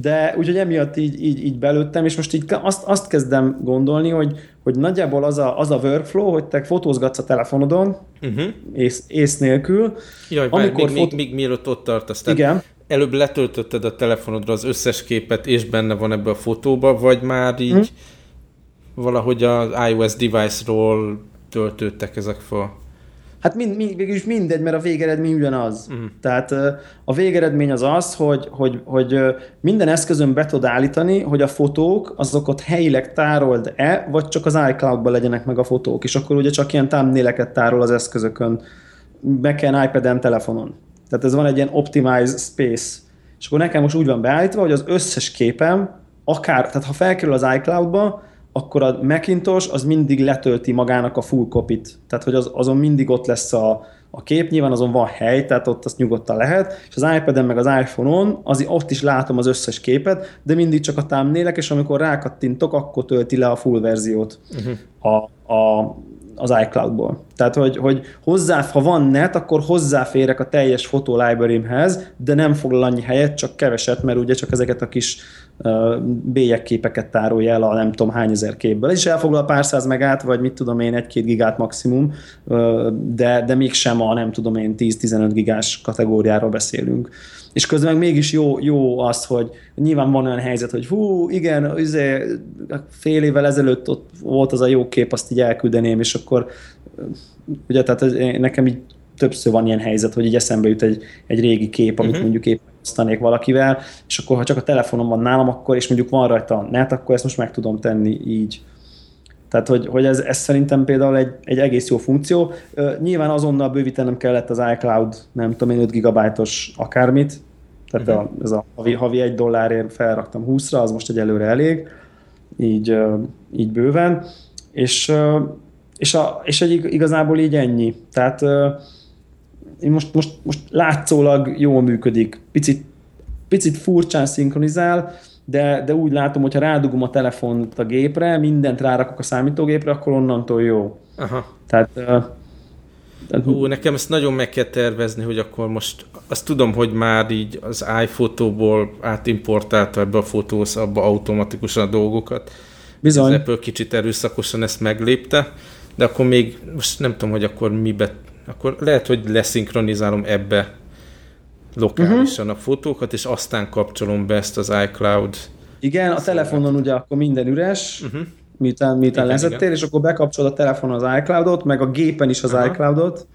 De úgyhogy emiatt így, így, így belőttem, és most így azt, azt kezdem gondolni, hogy, hogy nagyjából az a, az a workflow, hogy te fotózgatsz a telefonodon, uh-huh. ész, ész nélkül. Jaj, amikor még, fotó... még, még mielőtt ott tartasz. Tehát Igen. Előbb letöltötted a telefonodra az összes képet, és benne van ebbe a fotóba, vagy már így uh-huh. valahogy az iOS device-ról töltöttek ezek fel? Hát mind, mind, végülis mindegy, mert a végeredmény ugyanaz. Uh-huh. Tehát a végeredmény az az, hogy, hogy, hogy minden eszközön be tud állítani, hogy a fotók azokat helyileg tárold-e, vagy csak az iCloud-ban legyenek meg a fotók, és akkor ugye csak ilyen thumbnaileket tárol az eszközökön, Mac-en, iPad-en, telefonon. Tehát ez van egy ilyen optimized space. És akkor nekem most úgy van beállítva, hogy az összes képem, akár, tehát ha felkerül az iCloud-ba, akkor a Macintosh az mindig letölti magának a full copy-t. Tehát, hogy az, azon mindig ott lesz a, a kép, nyilván azon van hely, tehát ott azt nyugodtan lehet, és az iPad-en meg az iPhone-on, az, ott is látom az összes képet, de mindig csak a támnélek, és amikor rákattintok, akkor tölti le a full verziót uh-huh. a, a, az iCloud-ból. Tehát, hogy, hogy hozzá, ha van net, akkor hozzáférek a teljes fotó library-hez, de nem foglal annyi helyet, csak keveset, mert ugye csak ezeket a kis bélyegképeket tárolja el a nem tudom hány ezer képből. Ez is elfoglal pár száz megát, vagy mit tudom én, egy-két gigát maximum, de, de mégsem a nem tudom én 10-15 gigás kategóriáról beszélünk. És közben mégis jó, jó az, hogy nyilván van olyan helyzet, hogy hú, igen, izé, fél évvel ezelőtt ott volt az a jó kép, azt így elküldeném, és akkor ugye, tehát nekem így többször van ilyen helyzet, hogy így eszembe jut egy, egy régi kép, amit uh-huh. mondjuk éppen osztanék valakivel, és akkor ha csak a telefonom van nálam, akkor, és mondjuk van rajta a net, akkor ezt most meg tudom tenni így. Tehát, hogy, hogy ez, ez szerintem például egy, egy egész jó funkció. nyilván azonnal bővítenem kellett az iCloud, nem tudom én, 5 gigabájtos akármit, tehát uh-huh. a, ez a havi, havi egy dollárért felraktam 20-ra, az most egyelőre elég, így, így bőven, és, és, a, és egy, igazából így ennyi. Tehát most, most, most látszólag jól működik, picit, picit furcsán szinkronizál, de, de úgy látom, hogy ha rádugom a telefont a gépre, mindent rárakok a számítógépre, akkor onnantól jó. Aha. Tehát. Ú, nekem ezt nagyon meg kell tervezni, hogy akkor most azt tudom, hogy már így az iPhoto-ból átimportálta ebbe a fotósz abba automatikusan a dolgokat. Bizony. Az Apple kicsit erőszakosan ezt meglépte, de akkor még most nem tudom, hogy akkor mibe, akkor lehet, hogy leszinkronizálom ebbe lokálisan uh-huh. a fotókat, és aztán kapcsolom be ezt az iCloud. Igen, a telefonon ugye akkor minden üres, uh-huh. miután, miután igen, lezettél, igen. és akkor bekapcsolod a telefonon az iCloudot, meg a gépen is az Aha. iCloudot.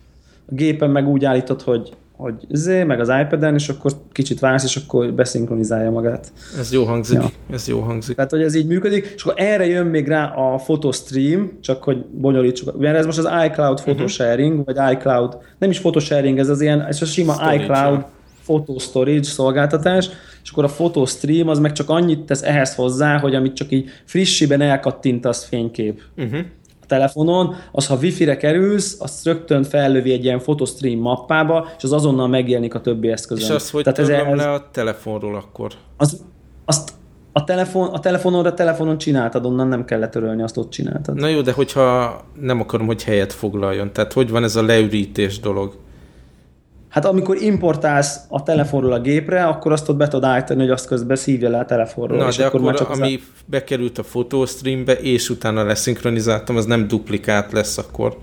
A gépen meg úgy állítod, hogy hogy zé, meg az iPad-en, és akkor kicsit vársz, és akkor beszinkronizálja magát. Ez jó hangzik, ja. ez jó hangzik. Tehát, hogy ez így működik, és akkor erre jön még rá a photostream, csak hogy bonyolítsuk. Ugye ez most az iCloud photosharing, uh-huh. vagy iCloud, nem is photosharing, ez az ilyen, ez a sima storage iCloud photo storage szolgáltatás, és akkor a photostream az meg csak annyit tesz ehhez hozzá, hogy amit csak így frissiben elkattintasz fénykép. Uh-huh telefonon, az ha wifi-re kerülsz, azt rögtön fellövi egy ilyen photostream mappába, és az azonnal megjelenik a többi eszközön. És azt hogy Tehát ez, ez, le a telefonról akkor? Az, azt a, telefon, a telefononra telefonon csináltad, onnan nem kellett törölni, azt ott csináltad. Na jó, de hogyha nem akarom, hogy helyet foglaljon, tehát hogy van ez a leürítés dolog? Hát amikor importálsz a telefonról a gépre, akkor azt ott be tudod állítani, hogy azt közben szívja le a telefonról. Na, és de akkor, akkor csak ami az... bekerült a fotostreambe, és utána leszinkronizáltam, az nem duplikát lesz akkor.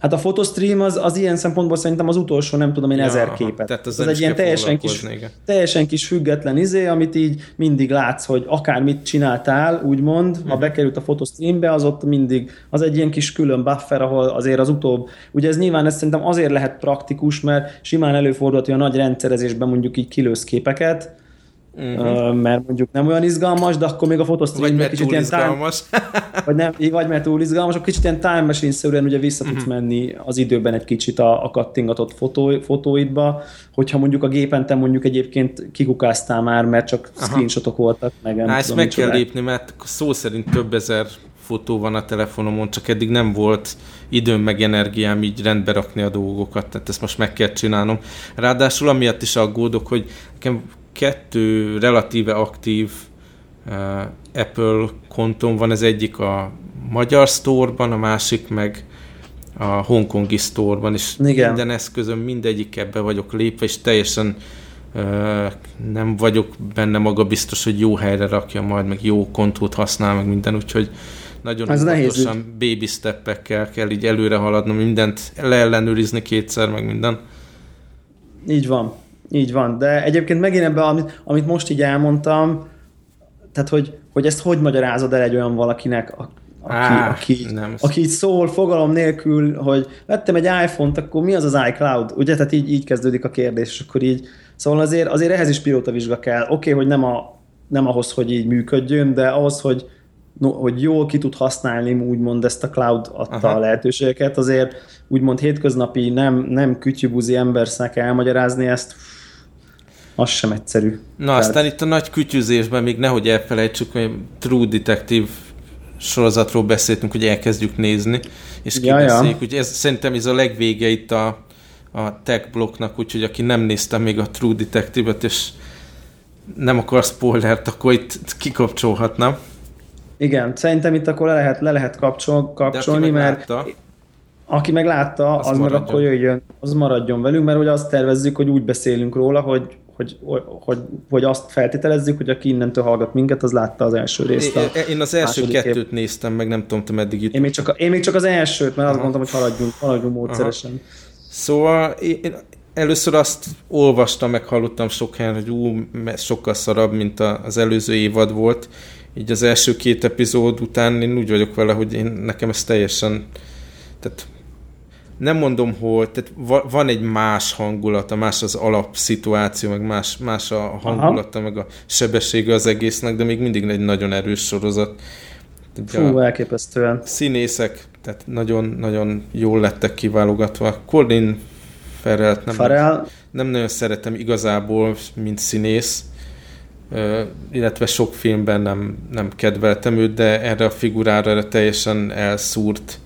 Hát a fotostream az, az ilyen szempontból szerintem az utolsó, nem tudom én, ja, ezer képet. Tehát az, az egy ilyen teljesen kis, teljesen kis független izé, amit így mindig látsz, hogy akármit csináltál, úgymond, hmm. ha mhm. bekerült a fotostreambe, az ott mindig, az egy ilyen kis külön buffer, ahol azért az utóbb, ugye ez nyilván ez szerintem azért lehet praktikus, mert simán előfordulhat, hogy a nagy rendszerezésben mondjuk így kilősz képeket, Uh-huh. mert mondjuk nem olyan izgalmas, de akkor még a fotostream vagy kicsit izgalmas. Time, vagy, nem, vagy mert túl izgalmas, akkor kicsit ilyen time machine-szerűen ugye vissza uh-huh. tudsz mhm. menni az időben egy kicsit a, a kattingatott fotó, fotóidba, hogyha mondjuk a gépen te mondjuk egyébként kikukáztál már, mert csak Aha. screenshotok voltak. Meg nem Há, ezt meg kell lépni, mert szó szerint több ezer fotó van a telefonomon, csak eddig nem volt időm meg energiám így rendbe rakni a dolgokat, tehát ezt most meg kell csinálnom. Ráadásul amiatt is aggódok, hogy nekem kettő relatíve aktív uh, Apple kontom van, az egyik a magyar store-ban, a másik meg a hongkongi store-ban, és Igen. minden eszközön mindegyik ebbe vagyok lépve, és teljesen uh, nem vagyok benne maga biztos, hogy jó helyre rakja majd, meg jó kontót használ, meg minden, úgyhogy nagyon Ez óvatosan baby steppekkel kell így előre haladnom, mindent leellenőrizni kétszer, meg minden. Így van. Így van, de egyébként megint ebben, amit, amit most így elmondtam, tehát hogy, hogy ezt hogy magyarázod el egy olyan valakinek, aki, Á, aki, nem. aki így szól fogalom nélkül, hogy vettem egy iPhone-t, akkor mi az az iCloud? Ugye, tehát így, így kezdődik a kérdés, és akkor így, szóval azért, azért ehhez is pilóta vizsga kell. Oké, okay, hogy nem, a, nem ahhoz, hogy így működjön, de ahhoz, hogy, no, hogy jól ki tud használni, úgymond ezt a cloud adta Aha. a lehetőségeket, azért úgymond hétköznapi, nem, nem kütyübuzi embersznek elmagyarázni ezt, az sem egyszerű. Na, Tehát... aztán itt a nagy kütyüzésben még nehogy elfelejtsük, hogy True Detective sorozatról beszéltünk, hogy elkezdjük nézni, és kibeszéljük. Ja. Ez, szerintem ez a legvége itt a, a tech blokknak, úgyhogy aki nem nézte még a True Detective-et, és nem akar spoilert, akkor itt kikapcsolhatna. Igen, szerintem itt akkor le lehet, le lehet kapcsol, kapcsolni, mert látta, aki meg látta, az, az meg akkor jöjjön, az maradjon velünk, mert ugye azt tervezzük, hogy úgy beszélünk róla, hogy hogy, hogy, hogy azt feltételezzük, hogy aki innentől hallgat minket, az látta az első részt. A én az első kettőt év. néztem, meg nem tudom, te meddig jutott. Én még csak, a, én még csak az elsőt, mert Aha. azt mondtam, hogy haladjunk, haladjunk módszeresen. Aha. Szóval én először azt olvastam, meg hallottam sok helyen, hogy ú, sokkal szarabb, mint az előző évad volt. Így az első két epizód után én úgy vagyok vele, hogy én, nekem ez teljesen tehát nem mondom, hogy tehát van egy más hangulata, más az alapszituáció, meg más, más a hangulata, Aha. meg a sebessége az egésznek, de még mindig egy nagyon erős sorozat. Fú, elképesztően. Színészek, tehát nagyon-nagyon jól lettek kiválogatva. Colin Farrell nem, Farrell. nem nagyon szeretem igazából, mint színész, illetve sok filmben nem, nem kedveltem őt, de erre a figurára erre teljesen elszúrt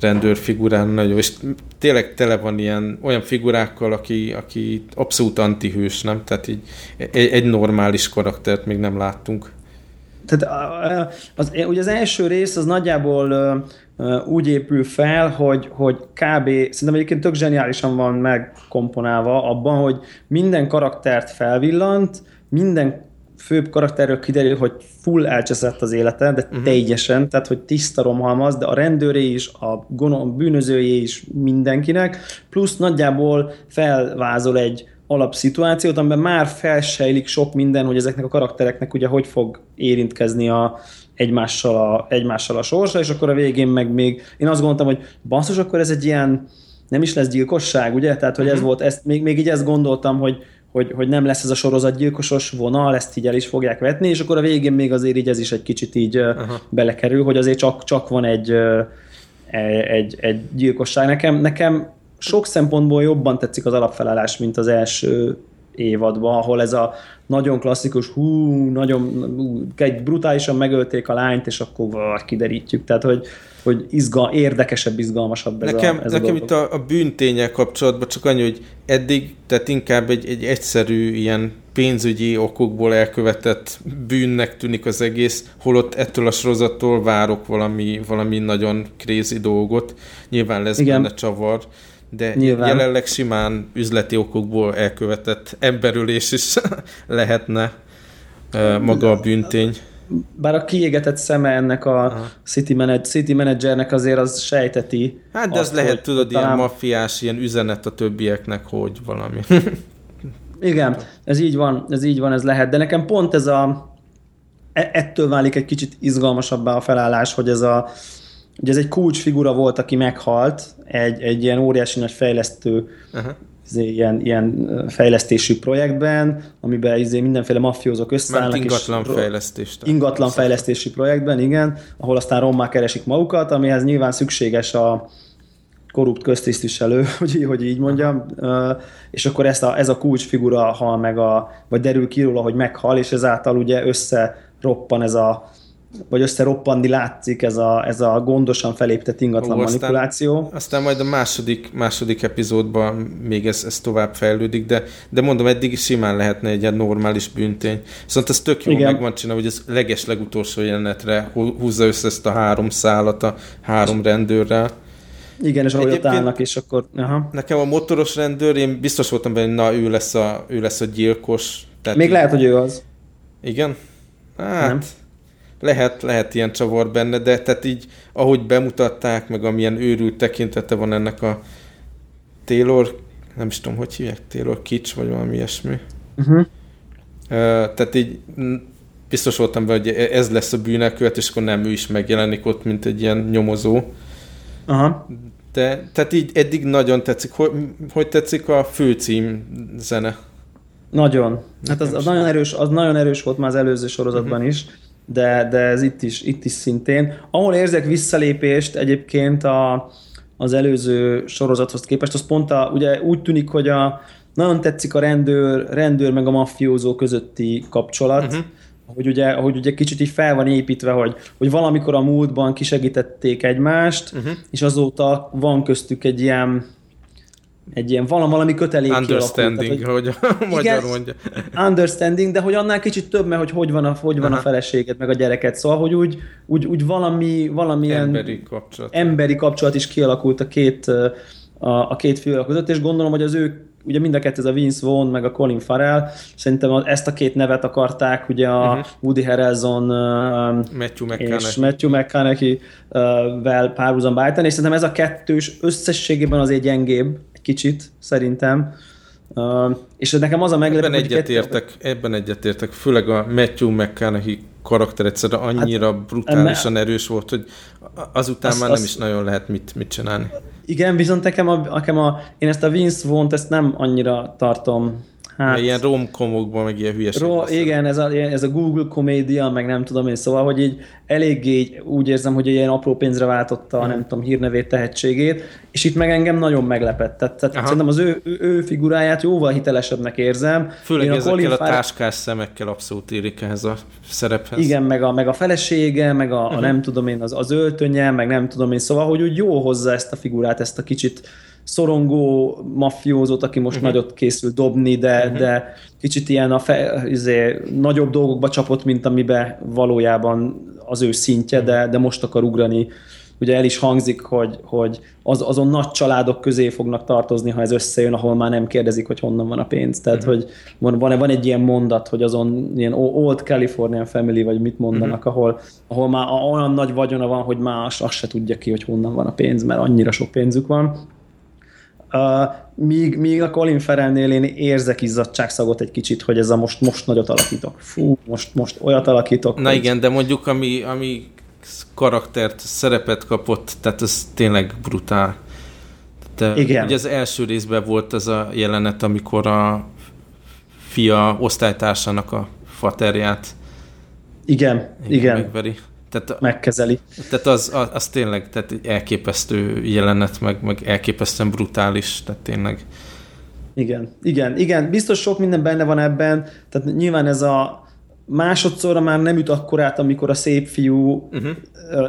rendőrfigurán nagyon, és tényleg tele van ilyen olyan figurákkal, aki, aki abszolút antihős, nem? Tehát így egy, egy normális karaktert még nem láttunk. Tehát az, ugye az első rész az nagyjából úgy épül fel, hogy, hogy kb. szerintem egyébként tök zseniálisan van megkomponálva abban, hogy minden karaktert felvillant, minden főbb karakterről kiderül, hogy full elcseszett az élete, de uh-huh. teljesen, tehát hogy tiszta romhalmaz, de a rendőré is, a gonosz bűnözőjé is mindenkinek, plusz nagyjából felvázol egy alapszituációt, amiben már felsejlik sok minden, hogy ezeknek a karaktereknek ugye hogy fog érintkezni a, egymással, a, egymással a sorsa, és akkor a végén meg még én azt gondoltam, hogy basszus, akkor ez egy ilyen nem is lesz gyilkosság, ugye? Tehát, hogy ez uh-huh. volt, ezt, még, még így ezt gondoltam, hogy, hogy, hogy nem lesz ez a sorozat gyilkosos vonal, ezt így el is fogják vetni, és akkor a végén még azért így ez is egy kicsit így uh-huh. belekerül, hogy azért csak, csak van egy, egy, egy gyilkosság. Nekem, nekem sok szempontból jobban tetszik az alapfelállás, mint az első évadban, ahol ez a nagyon klasszikus, hú, nagyon, hú, egy brutálisan megölték a lányt, és akkor vár, kiderítjük. Tehát, hogy, hogy izgal, érdekesebb, izgalmasabb ez nekem, a, ez Nekem a itt a, a bűntények kapcsolatban csak annyi, hogy eddig, tehát inkább egy, egy egyszerű ilyen pénzügyi okokból elkövetett bűnnek tűnik az egész, holott ettől a sorozattól várok valami, valami nagyon krézi dolgot. Nyilván lesz Igen. benne csavar, de Nyilván. jelenleg simán üzleti okokból elkövetett emberülés is lehetne maga a bűntény. Bár a kiégetett szeme ennek a city, manage, city managernek azért az sejteti. Hát de az lehet, tudod, talán... ilyen maffiás, ilyen üzenet a többieknek, hogy valami. Igen, ez így van, ez így van, ez lehet. De nekem pont ez a e- ettől válik egy kicsit izgalmasabbá a felállás, hogy ez a Ugye ez egy kulcsfigura volt, aki meghalt, egy, egy ilyen óriási nagy fejlesztő uh-huh. Izé, ilyen, ilyen fejlesztési projektben, amiben izé mindenféle mafiózók összeállnak. Mert ingatlan fejlesztést. Ingatlan fejlesztési projektben, igen, ahol aztán rommá keresik magukat, amihez nyilván szükséges a korrupt köztisztviselő, hogy, hogy így mondjam, és akkor ezt a, ez a kulcsfigura hal meg, a, vagy derül ki róla, hogy meghal, és ezáltal ugye összeroppan ez a vagy összeroppanni látszik ez a, ez a gondosan felépített ingatlan Ó, manipuláció. Aztán, majd a második, második epizódban még ez, ez tovább fejlődik, de, de mondom, eddig is simán lehetne egy ilyen normális bűntény. Viszont ez tök jó meg van csinálva, hogy ez leges legutolsó jelenetre húzza össze ezt a három szálat a három rendőrrel. Igen, és ahogy ott állnak, és akkor... Aha. Nekem a motoros rendőr, én biztos voltam benne, na, ő lesz a, ő lesz a gyilkos. Tehát Még így... lehet, hogy ő az. Igen? Hát, Nem lehet, lehet ilyen csavar benne, de tehát így, ahogy bemutatták, meg amilyen őrült tekintete van ennek a Taylor, nem is tudom, hogy hívják, Taylor Kitsch, vagy valami ilyesmi. Uh-huh. Uh, tehát így biztos voltam be, hogy ez lesz a bűnelkövet, és akkor nem ő is megjelenik ott, mint egy ilyen nyomozó. Aha. De, tehát így eddig nagyon tetszik. Hogy, hogy tetszik a főcím zene? Nagyon. Hát az, az, nagyon erős, az nagyon erős volt már az előző sorozatban uh-huh. is de, de ez itt is, itt is szintén. Ahol érzek visszalépést egyébként a, az előző sorozathoz képest, az pont a, ugye úgy tűnik, hogy a, nagyon tetszik a rendőr, rendőr meg a maffiózó közötti kapcsolat, uh-huh. hogy ugye, ahogy ugye kicsit így fel van építve, hogy, hogy valamikor a múltban kisegítették egymást, uh-huh. és azóta van köztük egy ilyen egy ilyen valami, valami kötelék Understanding, kialakult, tehát, hogy, hogy a magyar igen, mondja. Understanding, de hogy annál kicsit több, mert hogy hogy van a, hogy van a feleséget, meg a gyereket. Szóval, hogy úgy, úgy, úgy valami, valamilyen emberi kapcsolat. emberi kapcsolat is kialakult a két, a, a két fiú között, és gondolom, hogy az ő ugye mind a kettő, ez a Vince Vaughn, meg a Colin Farrell, szerintem ezt a két nevet akarták, ugye a uh-huh. Woody Harrelson Matthew McConaughey. és Matthew McConaughey-vel párhuzamba állítani, és szerintem ez a kettős összességében azért gyengébb, kicsit, szerintem. Uh, és nekem az a meglepő, ebben egyetértek, kettő... ebben egyetértek, főleg a Matthew McConaughey karakter egyszerűen annyira hát, brutálisan enne... erős volt, hogy azután azt, már nem azt... is nagyon lehet mit, mit csinálni. Igen, viszont nekem a, nekem a, én ezt a Vince Vaughn-t ezt nem annyira tartom Hát, ilyen romkomokban, meg ilyen hülyeség. Ro- igen, ez a, ez a Google komédia, meg nem tudom én, szóval, hogy így eléggé úgy érzem, hogy ilyen apró pénzre váltotta a, nem tudom, hírnevét, tehetségét, és itt meg engem nagyon meglepett. Tehát, tehát szerintem az ő, ő, ő, figuráját jóval hitelesebbnek érzem. Főleg én a ezekkel Colin a táskás szemekkel abszolút érik ehhez a szerephez. Igen, meg a, meg a felesége, meg a, uh-huh. a mhm. nem tudom én, az, az öltönye, meg nem tudom én, szóval, hogy úgy jó hozza ezt a figurát, ezt a kicsit szorongó mafiózót, aki most uh-huh. nagyot készül dobni, de, uh-huh. de kicsit ilyen a fe, izé, nagyobb dolgokba csapott, mint amiben valójában az ő szintje, de, de most akar ugrani. Ugye el is hangzik, hogy, hogy az, azon nagy családok közé fognak tartozni, ha ez összejön, ahol már nem kérdezik, hogy honnan van a pénz. Tehát, uh-huh. hogy van, van, van egy ilyen mondat, hogy azon ilyen Old Californian Family, vagy mit mondanak, uh-huh. ahol, ahol már olyan nagy vagyona van, hogy azt, azt se tudja ki, hogy honnan van a pénz, mert annyira sok pénzük van Uh, míg, míg a Colin Ferelnél én érzek izzadságszagot egy kicsit, hogy ez a most, most nagyot alakítok. Fú, most, most olyat alakítok. Na hogy... igen, de mondjuk ami, ami karaktert, szerepet kapott, tehát ez tényleg brutál. Tehát Igen. ugye az első részben volt ez a jelenet, amikor a fia osztálytársának a faterját igen. igen. Megveri. Tehát, megkezeli. Tehát az, az, az tényleg tehát elképesztő jelenet, meg, meg elképesztően brutális, tehát tényleg. Igen, igen, igen, biztos sok minden benne van ebben, tehát nyilván ez a másodszorra már nem üt akkorát, amikor a szép fiú uh-huh.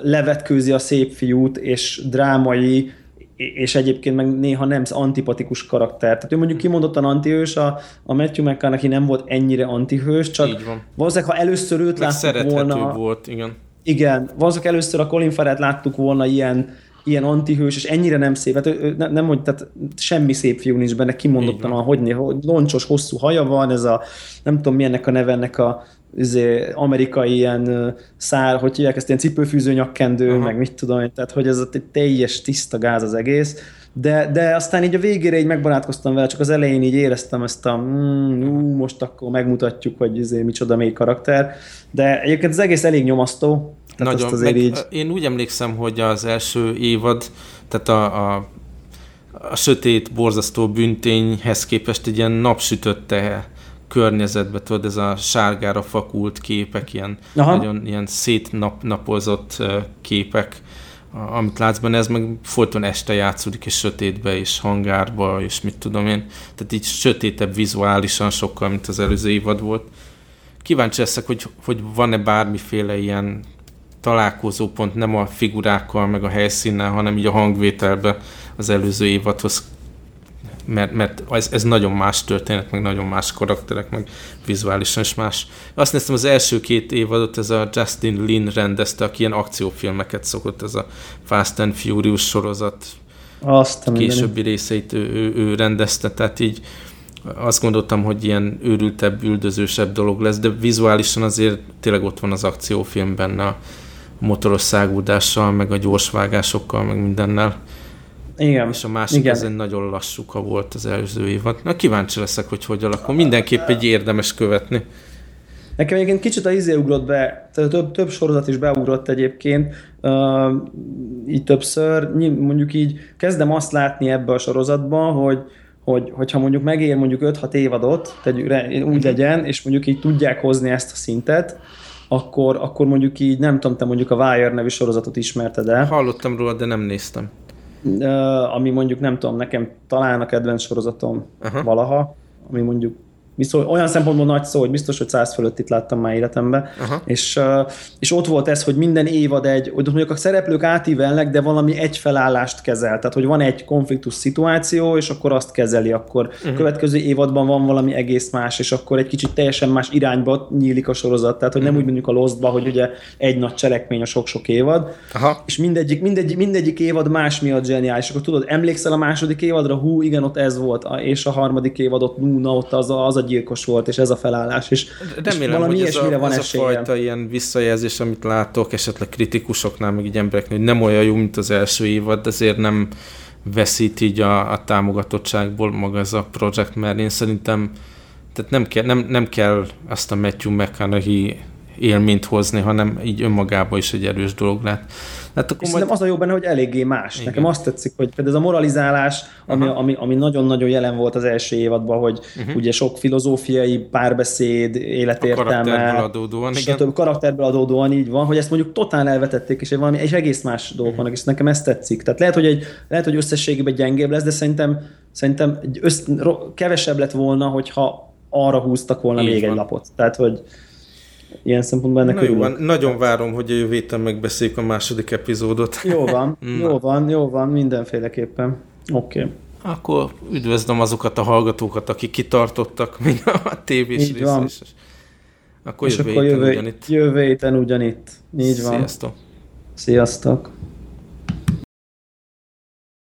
levetkőzi a szép fiút, és drámai, és egyébként meg néha nem antipatikus karakter. Tehát ő mondjuk kimondottan antihős, a, a Matthew McConaughey nem volt ennyire antihős, csak valószínűleg ha először őt láttuk volna... volt, igen. Igen, valószínűleg először a Colin Farrell láttuk volna ilyen, ilyen antihős, és ennyire nem szép. Hát ő, nem, nem hogy tehát semmi szép fiú nincs benne, kimondottan, a, hogy, loncsos, hosszú haja van, ez a, nem tudom milyennek a neve ennek a izé, amerikai ilyen szár, hogy hívják ezt, ilyen cipőfűző nyakkendő, Aha. meg mit tudom, tehát hogy ez a teljes tiszta gáz az egész, de, de aztán így a végére így megbarátkoztam vele, csak az elején így éreztem ezt a mm, ú, most akkor megmutatjuk, hogy izé, micsoda mély karakter, de egyébként az egész elég nyomasztó. Nagyon, azért így... én úgy emlékszem, hogy az első évad, tehát a, a, a sötét, borzasztó büntényhez képest egy ilyen napsütötte környezetbe, tudod, ez a sárgára fakult képek, ilyen Aha. nagyon ilyen szétnapozott képek, amit látsz benne, ez meg folyton este játszódik, és sötétbe, és hangárba, és mit tudom én. Tehát így sötétebb vizuálisan sokkal, mint az előző évad volt. Kíváncsi leszek, hogy, hogy van-e bármiféle ilyen találkozópont, nem a figurákkal, meg a helyszínnel, hanem így a hangvételbe az előző évadhoz mert, mert ez, ez nagyon más történet, meg nagyon más karakterek, meg vizuálisan is más. Azt néztem, az első két évadot ez a Justin Lin rendezte, aki ilyen akciófilmeket szokott, ez a Fast and Furious sorozat azt a későbbi részeit ő, ő, ő rendezte, tehát így azt gondoltam, hogy ilyen őrültebb, üldözősebb dolog lesz, de vizuálisan azért tényleg ott van az akciófilm benne a motoros szágúdással, meg a gyorsvágásokkal, meg mindennel. Igen. És a másik Igen. ezen nagyon lassúka volt az előző évad. Na kíváncsi leszek, hogy hogy alakul. Mindenképp egy érdemes követni. Nekem egyébként kicsit a izé ugrott be, több, több sorozat is beugrott egyébként, uh, így többször, mondjuk így kezdem azt látni ebbe a sorozatban, hogy, hogy, hogyha mondjuk megér mondjuk 5-6 évadot, tegyük, úgy mhm. legyen, és mondjuk így tudják hozni ezt a szintet, akkor, akkor mondjuk így, nem tudom, te mondjuk a Wire nevű sorozatot ismerted el. Hallottam róla, de nem néztem ami mondjuk nem tudom, nekem talán a kedvenc sorozatom Aha. valaha, ami mondjuk Viszont olyan szempontból nagy szó, hogy biztos, hogy száz fölött itt láttam már életemben. És, és ott volt ez, hogy minden évad egy, hogy mondjuk a szereplők átívelnek, de valami egy felállást kezel. Tehát, hogy van egy konfliktus szituáció, és akkor azt kezeli, akkor uh-huh. következő évadban van valami egész más, és akkor egy kicsit teljesen más irányba nyílik a sorozat. Tehát, hogy nem uh-huh. úgy mondjuk a Lostba, hogy ugye egy nagy cselekmény a sok-sok évad, Aha. és mindegyik, mindegyik, mindegyik évad más miatt zseniális. Akkor tudod, emlékszel a második évadra, hú, igen, ott ez volt, és a harmadik évad ott, nú, na, ott az a, az a gyilkos volt, és ez a felállás. És, Remélem, és valami hogy ez, a, van ez a fajta ilyen visszajelzés, amit látok, esetleg kritikusoknál, meg így embereknél, hogy nem olyan jó, mint az első évad, azért nem veszít így a, a támogatottságból maga ez a projekt, mert én szerintem tehát nem kell, nem, nem kell azt a Matthew McConaughey élményt hozni, hanem így önmagában is egy erős dolog lett. Hát akkor majd... az a jó benne, hogy eléggé más. Igen. Nekem azt tetszik, hogy például ez a moralizálás, ami, ami, ami nagyon-nagyon jelen volt az első évadban, hogy uh-huh. ugye sok filozófiai párbeszéd, életértelme, a karakterből adódóan, igen. Több karakterből adódóan így van, hogy ezt mondjuk totál elvetették, és valami egy egész más dolgok uh-huh. vannak, és nekem ezt tetszik. Tehát lehet, hogy, egy, lehet, hogy összességében gyengébb lesz, de szerintem, szerintem egy össz, kevesebb lett volna, hogyha arra húztak volna így még van. egy lapot. Tehát, hogy ilyen szempontból ennek Na jó, van. Nagyon várom, hogy a jövő héten megbeszéljük a második epizódot. Jó van, jó van, jó van, mindenféleképpen. Oké. Okay. Akkor üdvözlöm azokat a hallgatókat, akik kitartottak még a tévés részre is. Akkor És jövő akkor héten jövő, ugyanitt. Jövő héten ugyanitt. Így van. Sziasztok. Sziasztok.